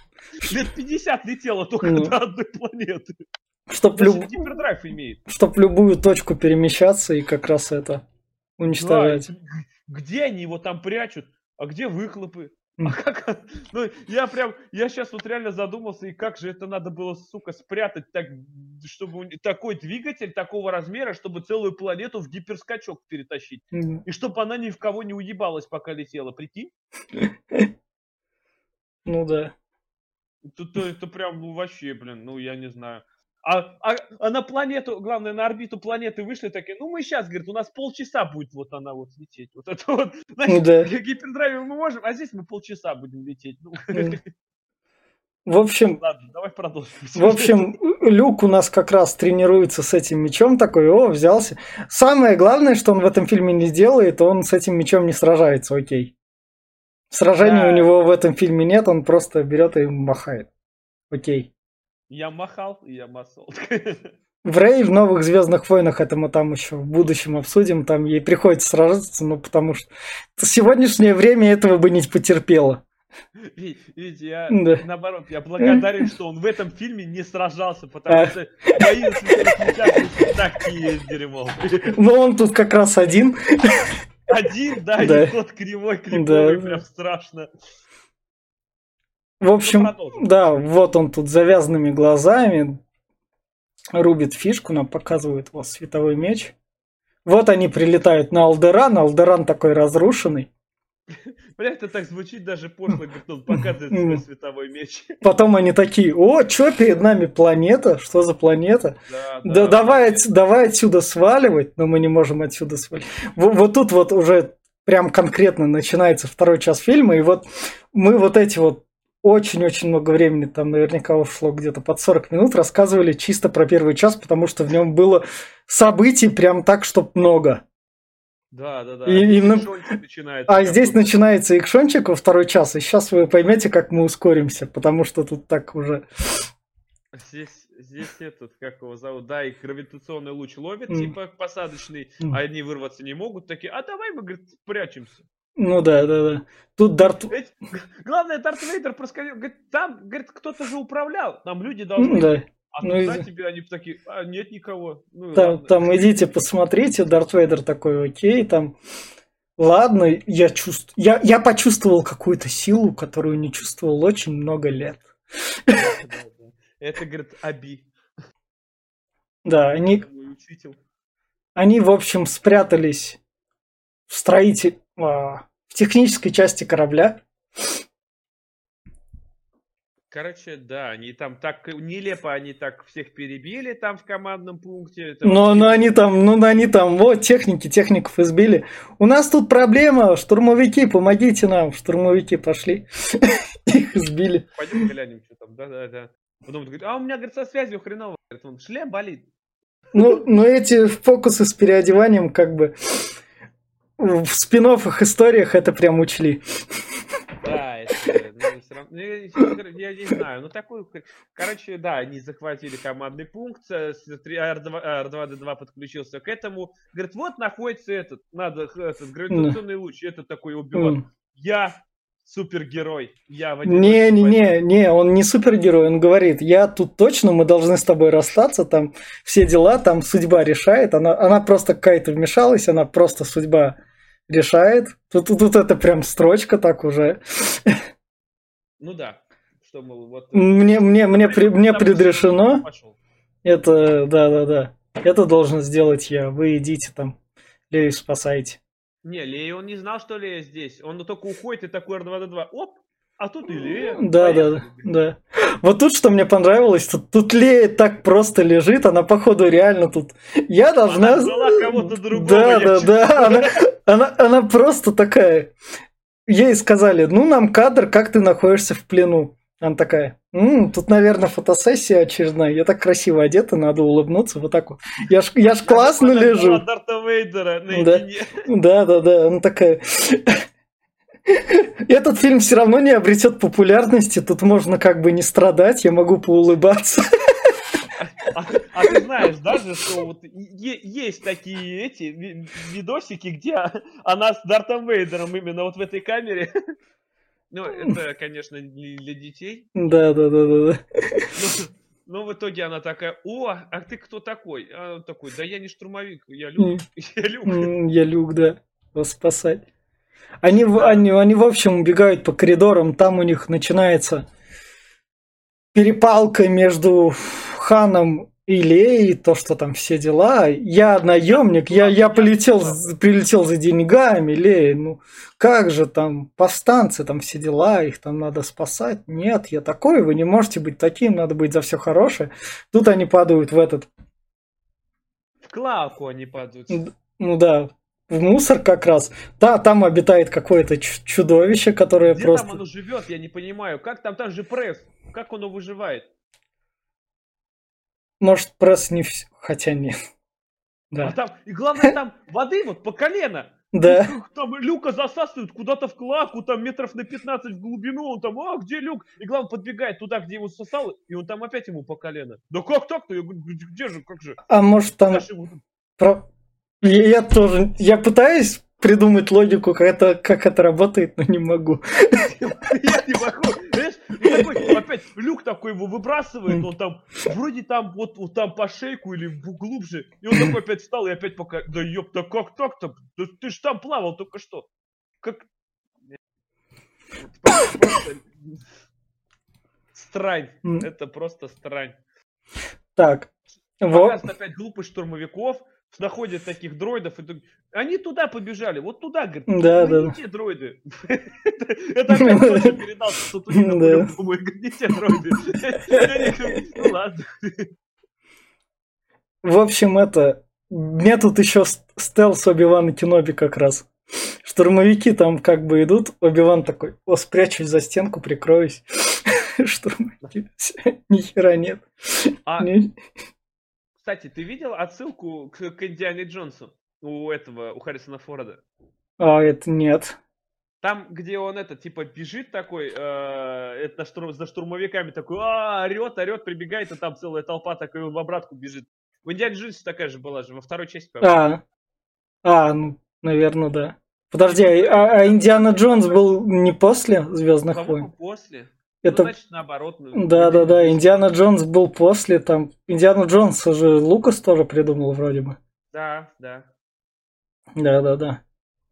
лет 50 летела только ну. до одной планеты. Чтоб, люб... имеет. Чтоб любую точку перемещаться и как раз это уничтожать. Да, где они его там прячут? А где выхлопы? А как, ну, я прям, я сейчас вот реально задумался, и как же это надо было, сука, спрятать так, чтобы такой двигатель такого размера, чтобы целую планету в гиперскачок перетащить. Mm-hmm. И чтобы она ни в кого не уебалась, пока летела, прикинь? Ну да. Это, это прям, ну вообще, блин, ну я не знаю. А, а, а на планету, главное, на орбиту планеты вышли такие, ну мы сейчас, говорит, у нас полчаса будет вот она вот лететь. Вот это вот, значит, да. гипердрайве мы можем, а здесь мы полчаса будем лететь. Ну. В общем, Ладно, давай продолжим. В общем, Люк у нас как раз тренируется с этим мечом такой, о, взялся. Самое главное, что он в этом фильме не делает, он с этим мечом не сражается, окей. Сражений да. у него в этом фильме нет, он просто берет и махает. Окей. Я махал, и я масол. В Рей в новых Звездных войнах это мы там еще в будущем обсудим, там ей приходится сражаться, ну потому что сегодняшнее время этого бы не потерпело. Видите, я да. наоборот, я благодарен, что он в этом фильме не сражался, потому а. что мои такие дерьмо. Ну он тут как раз один. Один, да, да. и тот кривой, кривой, да. прям страшно. В общем, да, вот он тут завязанными глазами рубит фишку, нам показывает вот световой меч. Вот они прилетают на Алдеран, Алдеран такой разрушенный. Бля, это так звучит даже пошло, говорит, он показывает свой световой меч. Потом они такие, о, что перед нами планета? Что за планета? Да, Да, давай, отс- давай отсюда сваливать, но мы не можем отсюда свалить. Вот, вот тут вот уже прям конкретно начинается второй час фильма, и вот мы вот эти вот очень-очень много времени, там наверняка ушло где-то под 40 минут, рассказывали чисто про первый час, потому что в нем было событий прям так, чтоб много. Да, да, да. И именно- Шончик начинается А здесь какой-то. начинается экшончик во второй час, и сейчас вы поймете, как мы ускоримся, потому что тут так уже... Здесь, здесь этот, как его зовут, да, их гравитационный луч ловит, М. типа посадочный, М. а они вырваться не могут, такие, а давай мы, говорит, прячемся. Ну да, да, да. Тут Дарт... Главное, Дарт Вейдер проскочил, говорит, там, говорит, кто-то же управлял, там люди должны, М, Да. а ну тут, и- да, тебе они такие, а нет никого. Ну, Там, ладно. там идите посмотрите, Дарт Вейдер такой, окей, там, ладно, я чувствую, я, я почувствовал какую-то силу, которую не чувствовал очень много лет. Это, говорит, Аби, Да, они, они, в общем, спрятались в строитель, в технической части корабля. Короче, да, они там так нелепо, они так всех перебили там в командном пункте. Это Но, вообще- но они там, ну они там, вот техники, техников избили. У нас тут проблема, штурмовики, помогите нам. Штурмовики пошли, их избили. Пойдем глянем, что там, да-да-да. Потом говорит, а у меня, говорит, со связью хреново. Говорит, он, шлем болит. Ну, но эти фокусы с переодеванием как бы в спин историях это прям учли. Да, это, ну, всё равно- ну, я, я не знаю, ну хр- короче, да, они захватили командный пункт, э, с- три- R2, R2D2 подключился к этому, говорит, вот находится этот, надо, этот гравитационный луч, этот такой убивает. Я супергерой, я одиночку пойду». Не-не-не, не, он не супергерой, он говорит, я тут точно, мы должны с тобой расстаться, там все дела, там судьба решает, она, она просто какая-то вмешалась, она просто судьба решает. Тут, тут, тут это прям строчка так уже. Ну да, что, мол, вот... Мне, мне, мне, при- мне предрешено, это, да-да-да, это должен сделать я, вы идите там, Лею спасайте. Не, Лея, он не знал, что Лея здесь. Он только уходит и такой R2D2. Оп, а тут и Лея. Да, да, да, да. Вот тут что мне понравилось, тут, тут Лея так просто лежит, она походу реально тут. Я должна. Она ждала кого-то другого, Да, да, чувствую. да. Она, она, она просто такая. Ей сказали, ну нам кадр, как ты находишься в плену. Она такая, «М, тут, наверное, фотосессия очередная. Я так красиво одета, надо улыбнуться вот так вот. Я ж, я ж классно лежу. Дарта Вейдера. Да, да, да, она такая. Этот фильм все равно не обретет популярности, тут можно как бы не страдать, я могу поулыбаться. А, а ты знаешь даже, что вот есть такие эти ви- видосики, где она с Дартом Вейдером именно вот в этой камере. Ну, это, конечно, не для детей. Да, да, да, да, да. Но, но в итоге она такая, о, а ты кто такой? А он такой, да я не штурмовик, я люк. Я люк. Я люк, да, вас спасать. Они, они, они, в общем, убегают по коридорам, там у них начинается перепалка между Ханом Леей, то, что там все дела. Я наемник, я, я полетел, прилетел за деньгами, Лея, ну как же там повстанцы, там все дела, их там надо спасать. Нет, я такой, вы не можете быть таким, надо быть за все хорошее. Тут они падают в этот В клавку они падают. Ну да, в мусор как раз. Да, там обитает какое-то чудовище, которое Где просто... там оно живет, я не понимаю. Как там, там же пресс. Как оно выживает? Может, пресс не все... Хотя нет. А Да, там, и главное, там воды вот по колено. да, Там люка засасывают куда-то в клаку, там метров на 15 в глубину, он там, а, где люк? И главное, подбегает туда, где его сосало, и он там опять ему по колено. Да как так-то? Я говорю, где же, как же? а может там... Про- Я, я тоже... Я пытаюсь придумать логику, как это, как это работает, но не могу. Я не могу. Знаешь, такой, опять люк такой его выбрасывает, он там, вроде там, вот, вот там по шейку или глубже, и он такой опять встал и опять пока, да ёпта, как так-то? Да ты ж там плавал только что. Как... Вот просто- Странь. Это просто странь. Так. Во... Показывают опять глупость штурмовиков, находят таких дроидов, и они туда побежали, вот туда, говорит, Да, «Ну, да. те дроиды. Это опять кто-то передал Сатурину Да. по-любому, не те дроиды. Ну ладно. В общем, это... Мне тут еще стелс Оби-Ван и Кеноби как раз. Штурмовики там как бы идут, Оби-Ван такой, о, спрячусь за стенку, прикроюсь. Штурмовики, ни хера нет. А, кстати, ты видел отсылку к, к Индиане Джонсу у этого, у Харрисона Форда? А, это нет. Там, где он это, типа, бежит такой, э, это штурм- за штурмовиками такой, а, орет, орет, прибегает, и там целая толпа такой, он в обратку бежит. В Индиане Джонсе такая же была же, во второй части, по-моему. А, а, ну, наверное, да. Подожди, а, а Индиана Джонс был не после Звездных войн? после. Это Ну, значит, наоборот. ну, Да, да, да. Индиана Джонс был после, там. Индиана Джонса же Лукас тоже придумал вроде бы. Да, да. Да, да, да.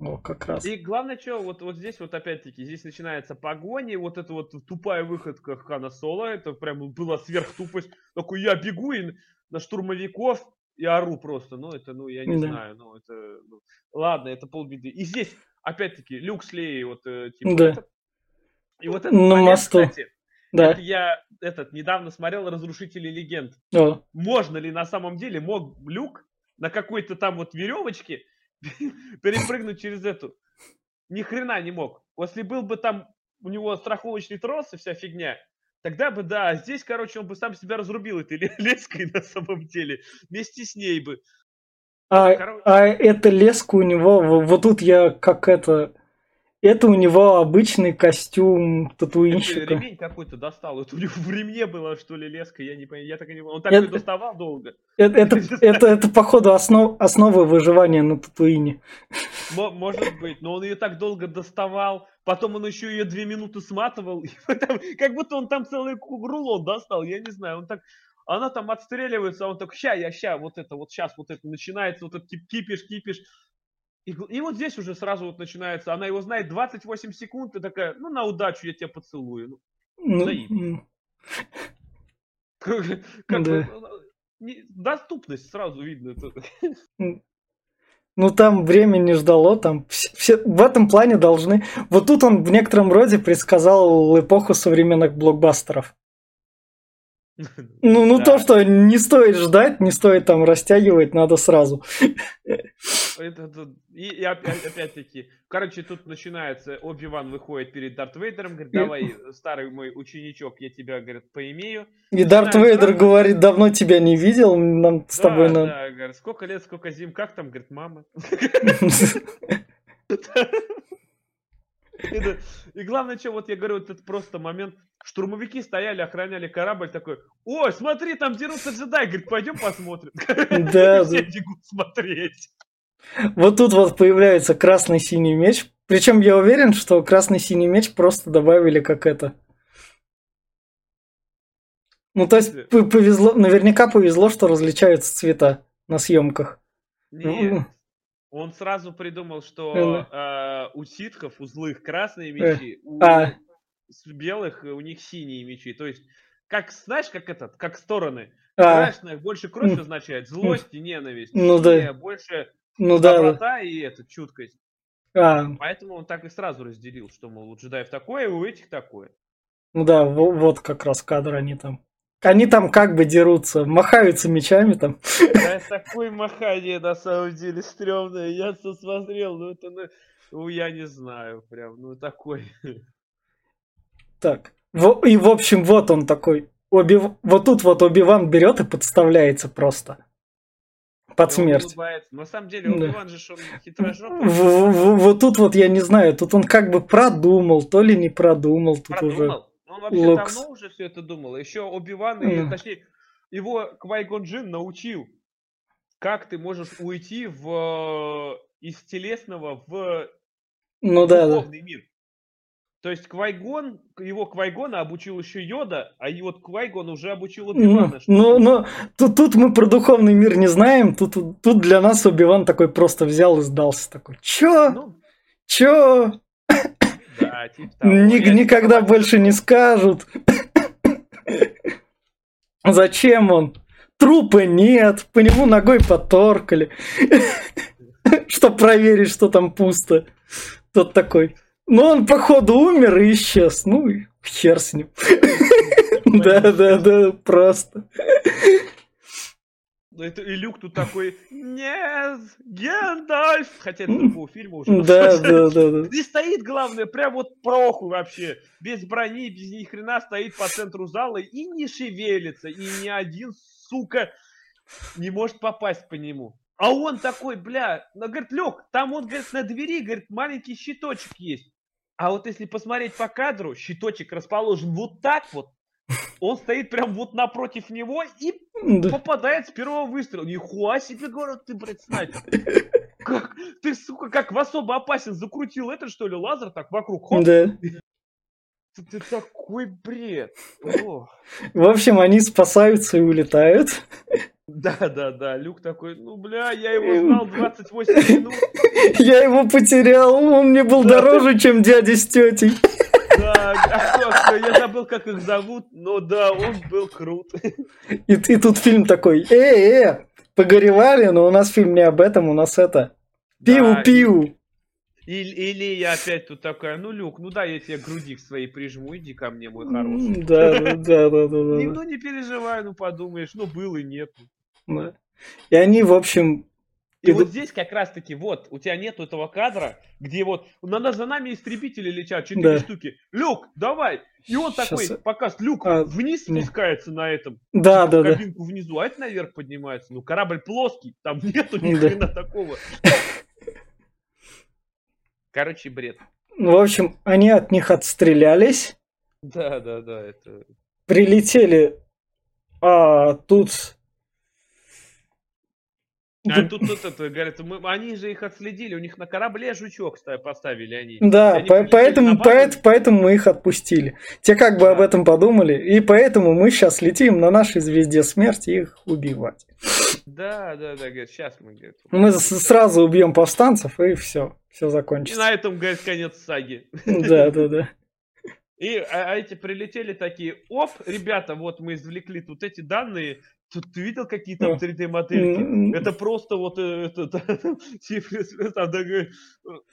О, как раз. И главное, что вот, вот здесь вот опять-таки, здесь начинается погоня, вот эта вот тупая выходка Хана Соло, это прям была сверхтупость. Такой, я бегу и на штурмовиков и ору просто. Ну, это, ну, я не Да. знаю, ну, это... ну, ладно, это полбеды. И здесь, опять-таки, Люк с Леей, вот, э, типа, Да. этот- И вот этот На момент, мосту. кстати, Да. это я этот недавно смотрел «Разрушители легенд». О, можно ли на самом деле мог Люк на какой-то там вот веревочке перепрыгнуть через эту? Ни хрена не мог. Если был бы там у него страховочный трос и вся фигня, тогда бы да. А здесь, короче, он бы сам себя разрубил этой ле- леской на самом деле. Вместе с ней бы. А, Короче. а эта леска у него, во- вот тут я как это... Это у него обычный костюм татуинщика. ремень какой-то достал. Это у него в ремне была, что ли, леска. Я не понимаю. Я так и не понимаю. Он так Это- доставал долго. Это, это, это, это, походу, основ, основа выживания на Татуине. Мо- Может быть, но он ее так долго доставал, потом он еще ее две минуты сматывал, и потом- как будто он там целый рулон достал, я не знаю, он так, она там отстреливается, а он так, ща, я, ща, вот это, вот сейчас, вот это начинается, вот этот кип- кипиш, кипиш, и, и вот здесь уже сразу вот начинается, она его знает 28 секунд, и такая, ну, на удачу я тебя поцелую, ну, Ну, как, как Да. бы, не- доступность сразу видно. ну, там время не ждало, там все, все- в этом плане должны... Вот тут он в некотором роде предсказал эпоху современных блокбастеров. Ну, ну Да. то, что не стоит ждать, не стоит там растягивать, надо сразу. Это тут- и, и опять, опять-таки, короче, тут начинается, Оби-Ван выходит перед Дарт Вейдером, говорит, давай, старый мой ученичок, я тебя, говорит, поимею. И Дарт Вейдер сразу- говорит, давно тебя не видел, нам с да, тобой надо. да, говорит, сколько лет, сколько зим, как там, говорит, мама. И главное, что вот я говорю, вот этот просто момент, штурмовики стояли, охраняли корабль, такой, ой, смотри, там дерутся джедаи, говорит, пойдем посмотрим. Да, все бегут смотреть. Вот тут вот появляется красный-синий меч. Причем я уверен, что красный-синий меч просто добавили как это. Ну, то есть п- повезло, наверняка повезло, что различаются цвета на съемках. Нет. Он сразу придумал, что э, у ситхов, у злых красные мечи, у а. С белых э, у них синие мечи. То есть, как, знаешь, как этот, как стороны. А, Красная больше кровь означает, злость и ненависть. Ну да. Больше ну да. да. доброта и это, чуткость. А, Поэтому он так и сразу разделил, что, мол, у джедаев такое, у этих такое. ну да, во- вот как раз кадр они там. Они там как бы дерутся, махаются мечами там. Да, такое махание на самом деле стрёмное. Я смотрел, ну это, ну, я не знаю, прям, ну такой. Так. Во- И в общем, вот он такой. Оби... Вот тут вот Оби-Ван берет и подставляется просто. Под И смерть. улыбается. На самом деле, Да. Оби-Ван же, ж он хитрожопый. В- в- Вот тут вот я не знаю, тут он как бы продумал, то ли не продумал, тут уже. Продумал. Он вообще Лукс. давно уже все это думал. Еще Оби-Ван, Мгм. точнее, его Квайгон Джин научил, как ты можешь уйти в, э, из телесного в Ну да, да. духовный мир. То есть Квайгон, его Квайгона обучил еще Йода, а вот Квайгон уже обучил Ну, Оби-Вана. что- ну, ну, тут, тут мы про духовный мир не знаем, тут, тут для нас Оби-Ван такой просто взял и сдался. Такой, чё? Ну, Чё? да, типа того. Ни- Я никогда согласен. больше не скажут. Зачем он? Трупа нет, по нему ногой поторкали. Чтобы проверить, что там пусто. Тот такой. Ну, он, походу, умер и исчез. Ну, хер с ним. Да, да, да, просто. Ну, это, и Люк тут такой, нет, Гендальф, хотя это другого фильма уже. Да, да, да, да. И стоит, главное, прям вот проху вообще, без брони, без ни хрена, стоит по центру зала и не шевелится, и ни один, сука, не может попасть по нему. А он такой, бля, ну, говорит, Люк, там вот, говорит, на двери, говорит, маленький щиточек есть. А вот если посмотреть по кадру, щиточек расположен вот так вот, он стоит прям вот напротив него и да. попадает с первого выстрела. Нихуя себе, говорю, ты, блядь, снайпер. Как, ты, сука, как в особо опасен закрутил это, что ли, лазер так вокруг? Хоп. Да. Ты, ты такой бред. О. В общем, они спасаются и улетают. Да, да, да. Люк такой, ну, бля, я его знал 28 минут. Я его потерял, он мне был дороже, чем дядя с тетей. Да, а я забыл, как их зовут, но да, он был крут. И, и тут фильм такой, э, э, погоревали, но у нас фильм не об этом, у нас это, пиу-пиу. Или, или я опять тут такая, ну, Люк, ну да, я тебе грудик своей прижму, иди ко мне, мой хороший. Да, да, да, да, да. Ну, не переживай, ну, подумаешь, ну, был и нет. Да. И они, в общем, и, и вот здесь как раз-таки, вот, у тебя нету этого кадра, где вот, на за нами истребители летят, четыре да. штуки. Люк, давай! И он Сейчас... такой показ, люк а, вниз не. спускается на этом, да, да, кабинку да. внизу, а это наверх поднимается. Ну, корабль плоский, там нету ни да. хрена такого. Короче, бред. Ну, в общем, они от них отстрелялись. Да, да, да, это... Прилетели, а тут а тут, тут это, говорят, мы, они же их отследили, у них на корабле жучок поставили они. Да, они по, поэтому, поэтому, поэтому мы их отпустили. Те как бы да. об этом подумали, и поэтому мы сейчас летим на нашей звезде смерти их убивать. Да, да, да, говорит, сейчас мы, говорит, Мы сразу убьем повстанцев, и все, все закончится. И на этом, говорит, конец саги. Да, да, да. И а, а эти прилетели такие, оп, ребята, вот мы извлекли тут эти данные, Тут ты видел какие там 3D-модельки? Это просто вот э, это,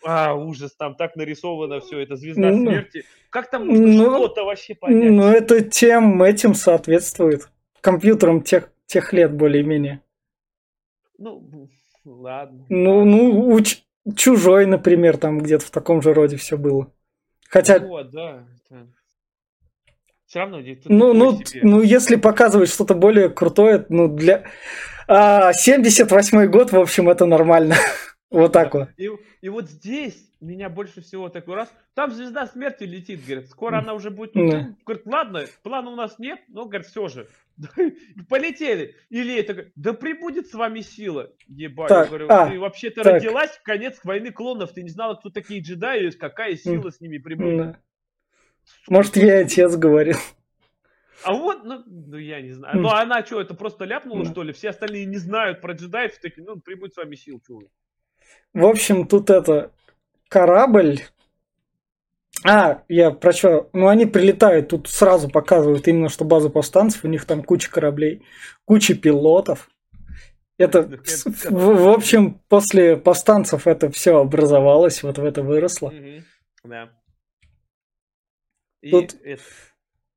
а, ужас, там так нарисовано все, это звезда ну, смерти. Как там можно ну, что-то вообще понять? Ну, это тем этим соответствует. Компьютерам тех, тех лет более-менее. Ну, ладно. Ну, ну, у Чужой, например, там где-то в таком же роде все было. Хотя... Вот, да. Все равно ну, ну, себе. ну, если показывать что-то более крутое, ну, для... А, 78 год, в общем, это нормально. вот так вот. И, и вот здесь меня больше всего такой раз... Там звезда смерти летит, говорит, скоро она уже будет... Mm. Говорит, ладно, плана у нас нет, но, говорит, все же. Полетели. Или это, да прибудет с вами сила. Ебать, так, говорю, а, ты вообще-то родилась в конец войны клонов, ты не знала, кто такие джедаи, какая сила с ними прибудет. Может, я отец говорил. А вот, ну, ну я не знаю. Ну, она что, это просто ляпнула, что ли? Все остальные не знают про джедаев, такие, ну, прибудь с вами сил, чего. В общем, тут это корабль. А, я про что? Ну, они прилетают, тут сразу показывают именно, что база повстанцев, у них там куча кораблей, куча пилотов. Это, в, в общем, после повстанцев это все образовалось, вот в это выросло. Да. И Тут это...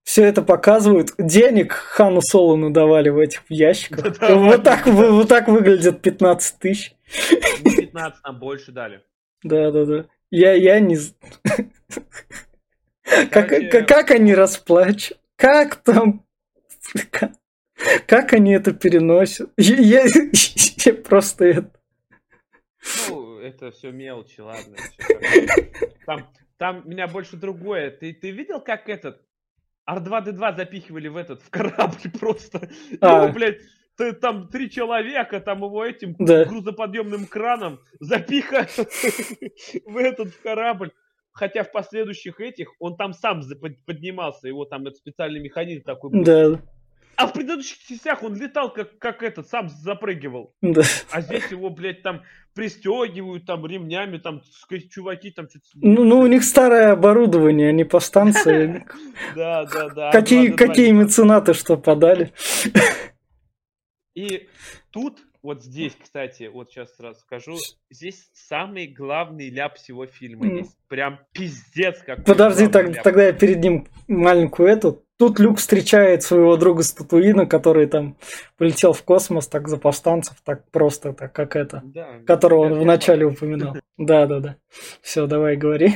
все это показывают. Денег Хану Солону давали в этих ящиках. Вот так, вот так выглядят 15 тысяч. 15, а больше дали. Да, да, да. Я, я не... Как, как, как они расплачивают? Как там... Как они это переносят? Я, я просто это... Ну, это все мелочи, ладно. Там, там меня больше другое. Ты, ты видел, как этот R2-D2 запихивали в этот, в корабль просто? А. Его, блядь, ты, там три человека, там его этим да. грузоподъемным краном запихают в этот корабль. Хотя в последующих этих он там сам поднимался, его там это специальный механизм такой был. Да. А в предыдущих частях он летал, как, как этот, сам запрыгивал. Да. А здесь его, блядь, там пристегивают, там ремнями, там чуваки там что-то... Ну, ну, у них старое оборудование, они по станции. Да, да, да. Какие, какие меценаты что подали. И тут, вот здесь, кстати, вот сейчас сразу скажу, здесь самый главный ляп всего фильма. Есть прям пиздец как. Подожди, так- тогда я перед ним маленькую эту. Тут Люк встречает своего друга с Татуина, который там полетел в космос, так за повстанцев, так просто, так как это, Да, которого он вначале упоминал. Да, да, да. Все, давай говори.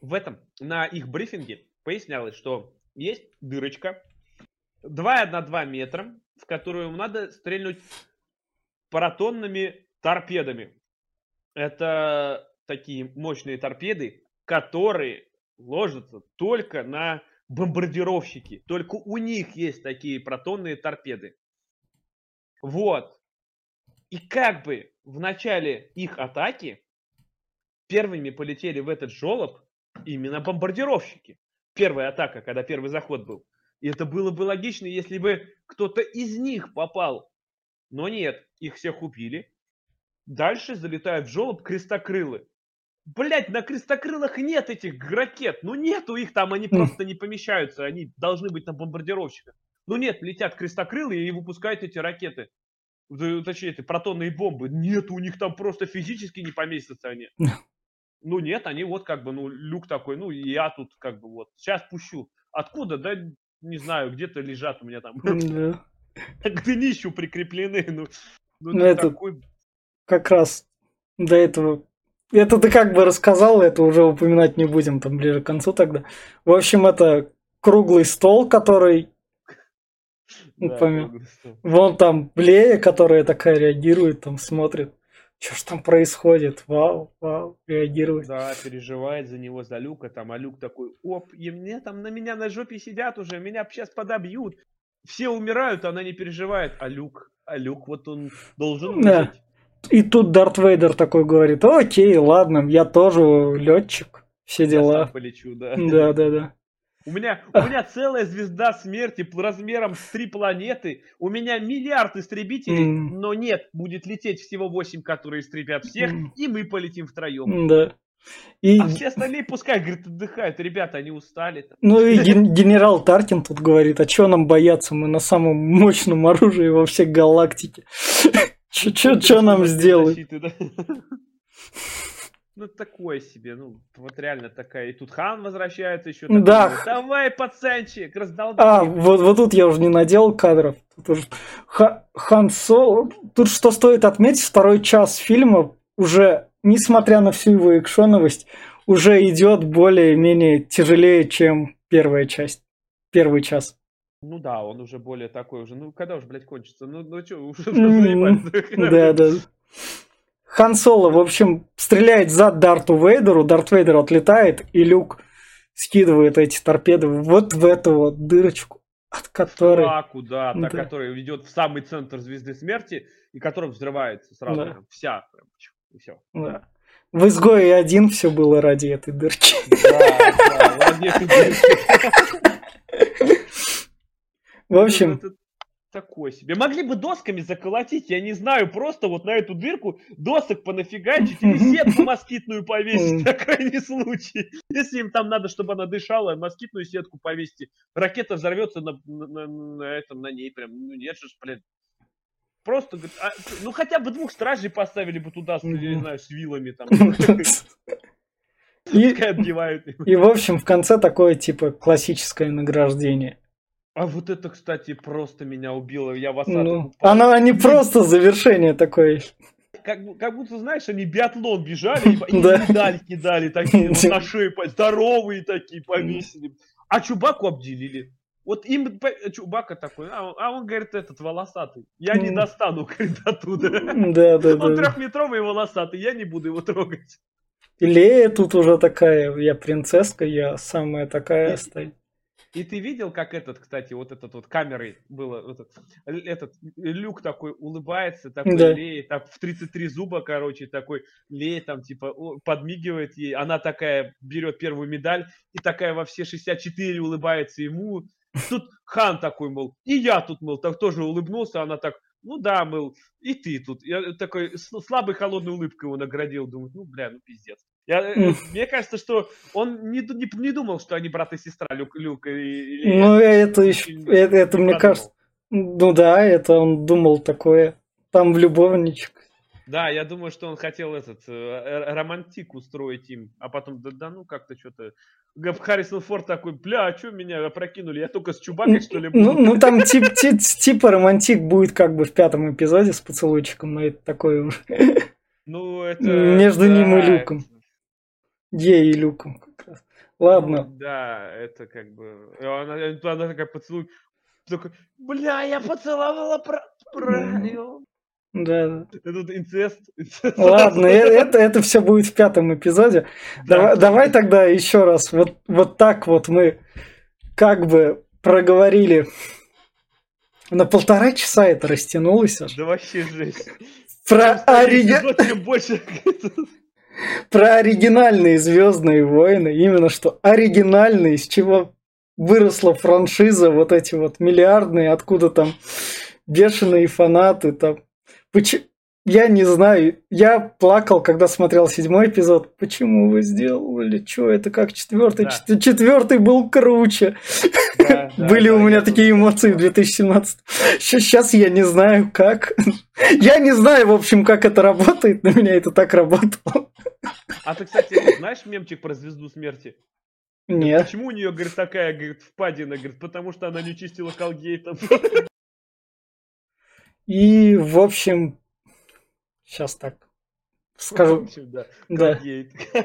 В этом, на их брифинге пояснялось, что есть дырочка 2 на 2 метра, в которую надо стрельнуть паратонными торпедами. Это такие мощные торпеды, которые ложатся только на бомбардировщики. Только у них есть такие протонные торпеды. Вот. И как бы в начале их атаки первыми полетели в этот жолоб именно бомбардировщики. Первая атака, когда первый заход был. И это было бы логично, если бы кто-то из них попал. Но нет, их всех убили. Дальше залетают в жолоб крестокрылы. Блять, на крестокрылах нет этих ракет. Ну нету их там, они Хм. просто не помещаются. Они должны быть на бомбардировщиках. Ну нет, летят крестокрылы и выпускают эти ракеты. Точнее, эти протонные бомбы. Нет, у них там просто физически не поместятся они. Ну нет, они вот как бы, ну, люк такой, ну, я тут как бы вот, сейчас пущу. Откуда? Да не знаю, где-то лежат у меня там к днищу прикреплены. Ну, ну, Ну, это- такой... Как раз до этого. Это ты как бы рассказал, это уже упоминать не будем, там ближе к концу тогда. В общем, это круглый стол, который да, помимо- стол. Вон там Лея, которая такая реагирует, там смотрит. Что ж там происходит? Вау, вау, реагирует. Да, переживает за него, за Люка, там, а Люк такой, оп, и мне там на меня на жопе сидят уже, меня сейчас подобьют. Все умирают, а она не переживает. А Люк, а Люк, вот он должен Да. И тут Дарт Вейдер такой говорит, окей, ладно, я тоже летчик, все Я дела. сам полечу, да. Да, да, да. У меня, у меня целая звезда смерти размером с три планеты. У меня миллиард истребителей, М. но нет, будет лететь всего восемь, которые истребят всех, М. и мы полетим втроем. Да. И, А все остальные пускай, говорит, отдыхают. Ребята, они устали. ну и ген- генерал Таркин тут говорит, а что нам бояться, мы на самом мощном оружии во всей галактике. Что нам сделать? Ну, такое себе, ну, вот реально такая. И тут Хан возвращается еще. такой, Да. Давай, пацанчик, раздолби. А, вот, вот тут я уже не наделал кадров. Тут уже Ха- Хан Соло. Тут что стоит отметить, второй час фильма уже, несмотря на всю его экшоновость, уже идет более-менее тяжелее, чем первая часть. Первый час. Ну да, он уже более такой уже. Ну, когда уже, блядь, кончится? Ну, ну что, уже М, заебались. Да, да. Хан Соло, в общем, стреляет за Дарту Вейдеру, Дарт Вейдер отлетает, и Люк скидывает эти торпеды вот в эту вот дырочку, от которой... Фраку, да, та, Да. которая ведет в самый центр звезды смерти, и которая взрывается сразу. Да. прям вся. Прям, и все. Да. В изгое один все было ради этой дырки. Да, да, молодец, Игорь. В общем, это такое себе. Могли бы досками заколотить, я не знаю, просто вот на эту дырку досок понафигачить или сетку москитную повесить на крайний случай. Если им там надо, чтобы она дышала, москитную сетку повесить. Ракета взорвется на, на- на- этом, на ней прям. Ну нет же, блин. Просто, говорит, а, ну хотя бы двух стражей поставили бы туда, с, я не знаю, с вилами там. и, и в общем в конце такое типа классическое награждение. А вот это, кстати, просто меня убило. Я в осадок Ну, оно не просто завершение такое. как, как будто, знаешь, они биатлон бежали и, и Да. медаль кидали такие, вот на шею, здоровые такие повесили. А Чубаку обделили. Вот им Чубака такой, а, он- а он говорит, этот волосатый. Я не достану, говорит, оттуда. Да, да, Он да. трехметровый и волосатый, я не буду его трогать. И Лея тут уже такая, я принцесска, я самая такая стоит. И ты видел, как этот, кстати, вот этот вот камерой было, этот, этот люк такой улыбается, такой Да. леет, так в 33 зуба, короче, такой леет, там, типа, подмигивает ей. Она такая берет первую медаль и такая во все 64 улыбается ему. Тут хан такой, мол, и я тут, мол, так тоже улыбнулся, она так, ну да, мол, и ты тут. Я такой с- слабой холодной улыбкой его наградил, думаю, ну, бля, ну, пиздец. Я, э, мне кажется, что он не, не, не думал, что они брат и сестра, Люк, Люк и, и. Ну, это еще, это, это, мне кажется, ну да, это он думал такое. Там в любовничек. Да, я думаю, что он хотел этот э, романтик устроить им, а потом, да, да ну как-то что-то. Харрисон Форд такой, бля, а что меня опрокинули? Я только с Чубакой, что ли, Ну, буду? ну там тип, ти- типа романтик будет как бы в пятом эпизоде с поцелуйчиком, но это такое уже. Ну, это... Между ним и да, Люком. Ей и Люком как раз. Ладно. Ну, да, это как бы... Она, она такая поцелуй... Такой, бля, я поцеловала про... про... Да, да. Тут инцест. инцест. Ладно, э- это, это все будет в пятом эпизоде. Да. Давай, давай тогда еще раз. Вот, вот так вот мы как бы проговорили. На полтора часа это растянулось аж. Да вообще жесть. Про, Чем про оригинальные Звездные войны. Именно что оригинальные, из чего выросла франшиза, вот эти вот миллиардные, откуда там бешеные фанаты. Там. Поч- Я не знаю, я плакал, когда смотрел седьмой эпизод. Почему вы сделали? Че это как четвертый? Да. Четвертый был круче. Да, да, Были у меня такие эмоции в 2017. Сейчас я не знаю, как. Я не знаю, в общем, как это работает, но меня это так работало. А ты, кстати, знаешь мемчик про звезду смерти? Нет. Почему у нее, говорит, такая, говорит, впадина? Говорит, потому что она не чистила колгейт. И, в общем, сейчас так В скажу. общем, да. Да,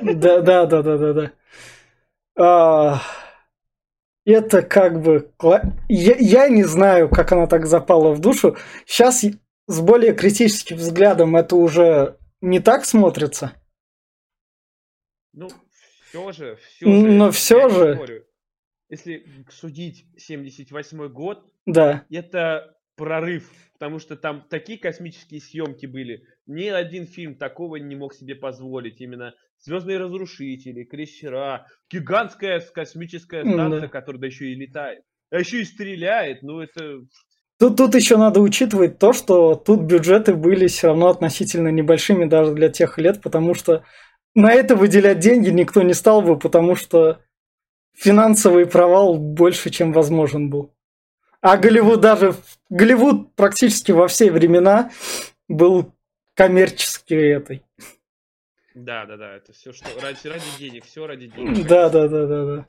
да, да, да, да, да, да. А, Это как бы... Я, я не знаю, как она так запала в душу. Сейчас с более критическим взглядом это уже не так смотрится. Ну, все же, все Ну, же. но всё не же. спорю. Если судить 78 год, Да. это прорыв, потому что там такие космические съемки были. Ни один фильм такого не мог себе позволить. Именно Звездные разрушители, крейсера, гигантская космическая станция, да. которая да еще и летает. А еще и стреляет. Ну, это Тут, тут еще надо учитывать то, что тут бюджеты были все равно относительно небольшими даже для тех лет, потому что на это выделять деньги никто не стал бы, потому что финансовый провал больше, чем возможен был. А Голливуд даже... Голливуд практически во все времена был коммерчески этой. Да, да, да, это все что ради, ради денег, все ради денег. Да, да, да, да, да.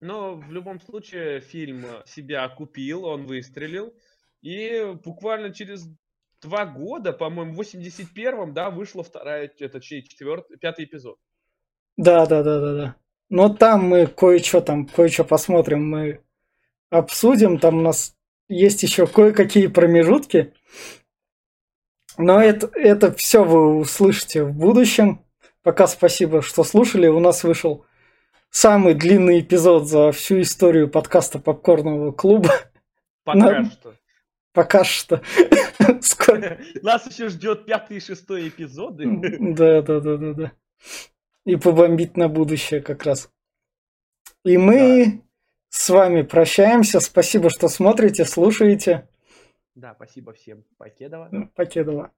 Но в любом случае фильм себя окупил, он выстрелил. И буквально через два года, по-моему, в 81-м, да, вышла вторая, это четвертый, пятый эпизод. Да, да, да, да, да. Но там мы кое-что там, кое-что посмотрим, мы обсудим. Там у нас есть еще кое-какие промежутки. Но это, это все вы услышите в будущем. Пока спасибо, что слушали. У нас вышел самый длинный эпизод за всю историю подкаста Попкорного клуба. Пока Ну, что. Пока что. Скоро. Нас еще ждет пятый и шестой эпизоды. Да, да, да, да, да. И побомбить на будущее как раз. И мы с вами прощаемся. Спасибо, что смотрите, слушаете. Да, спасибо всем. Покедова. Покедова.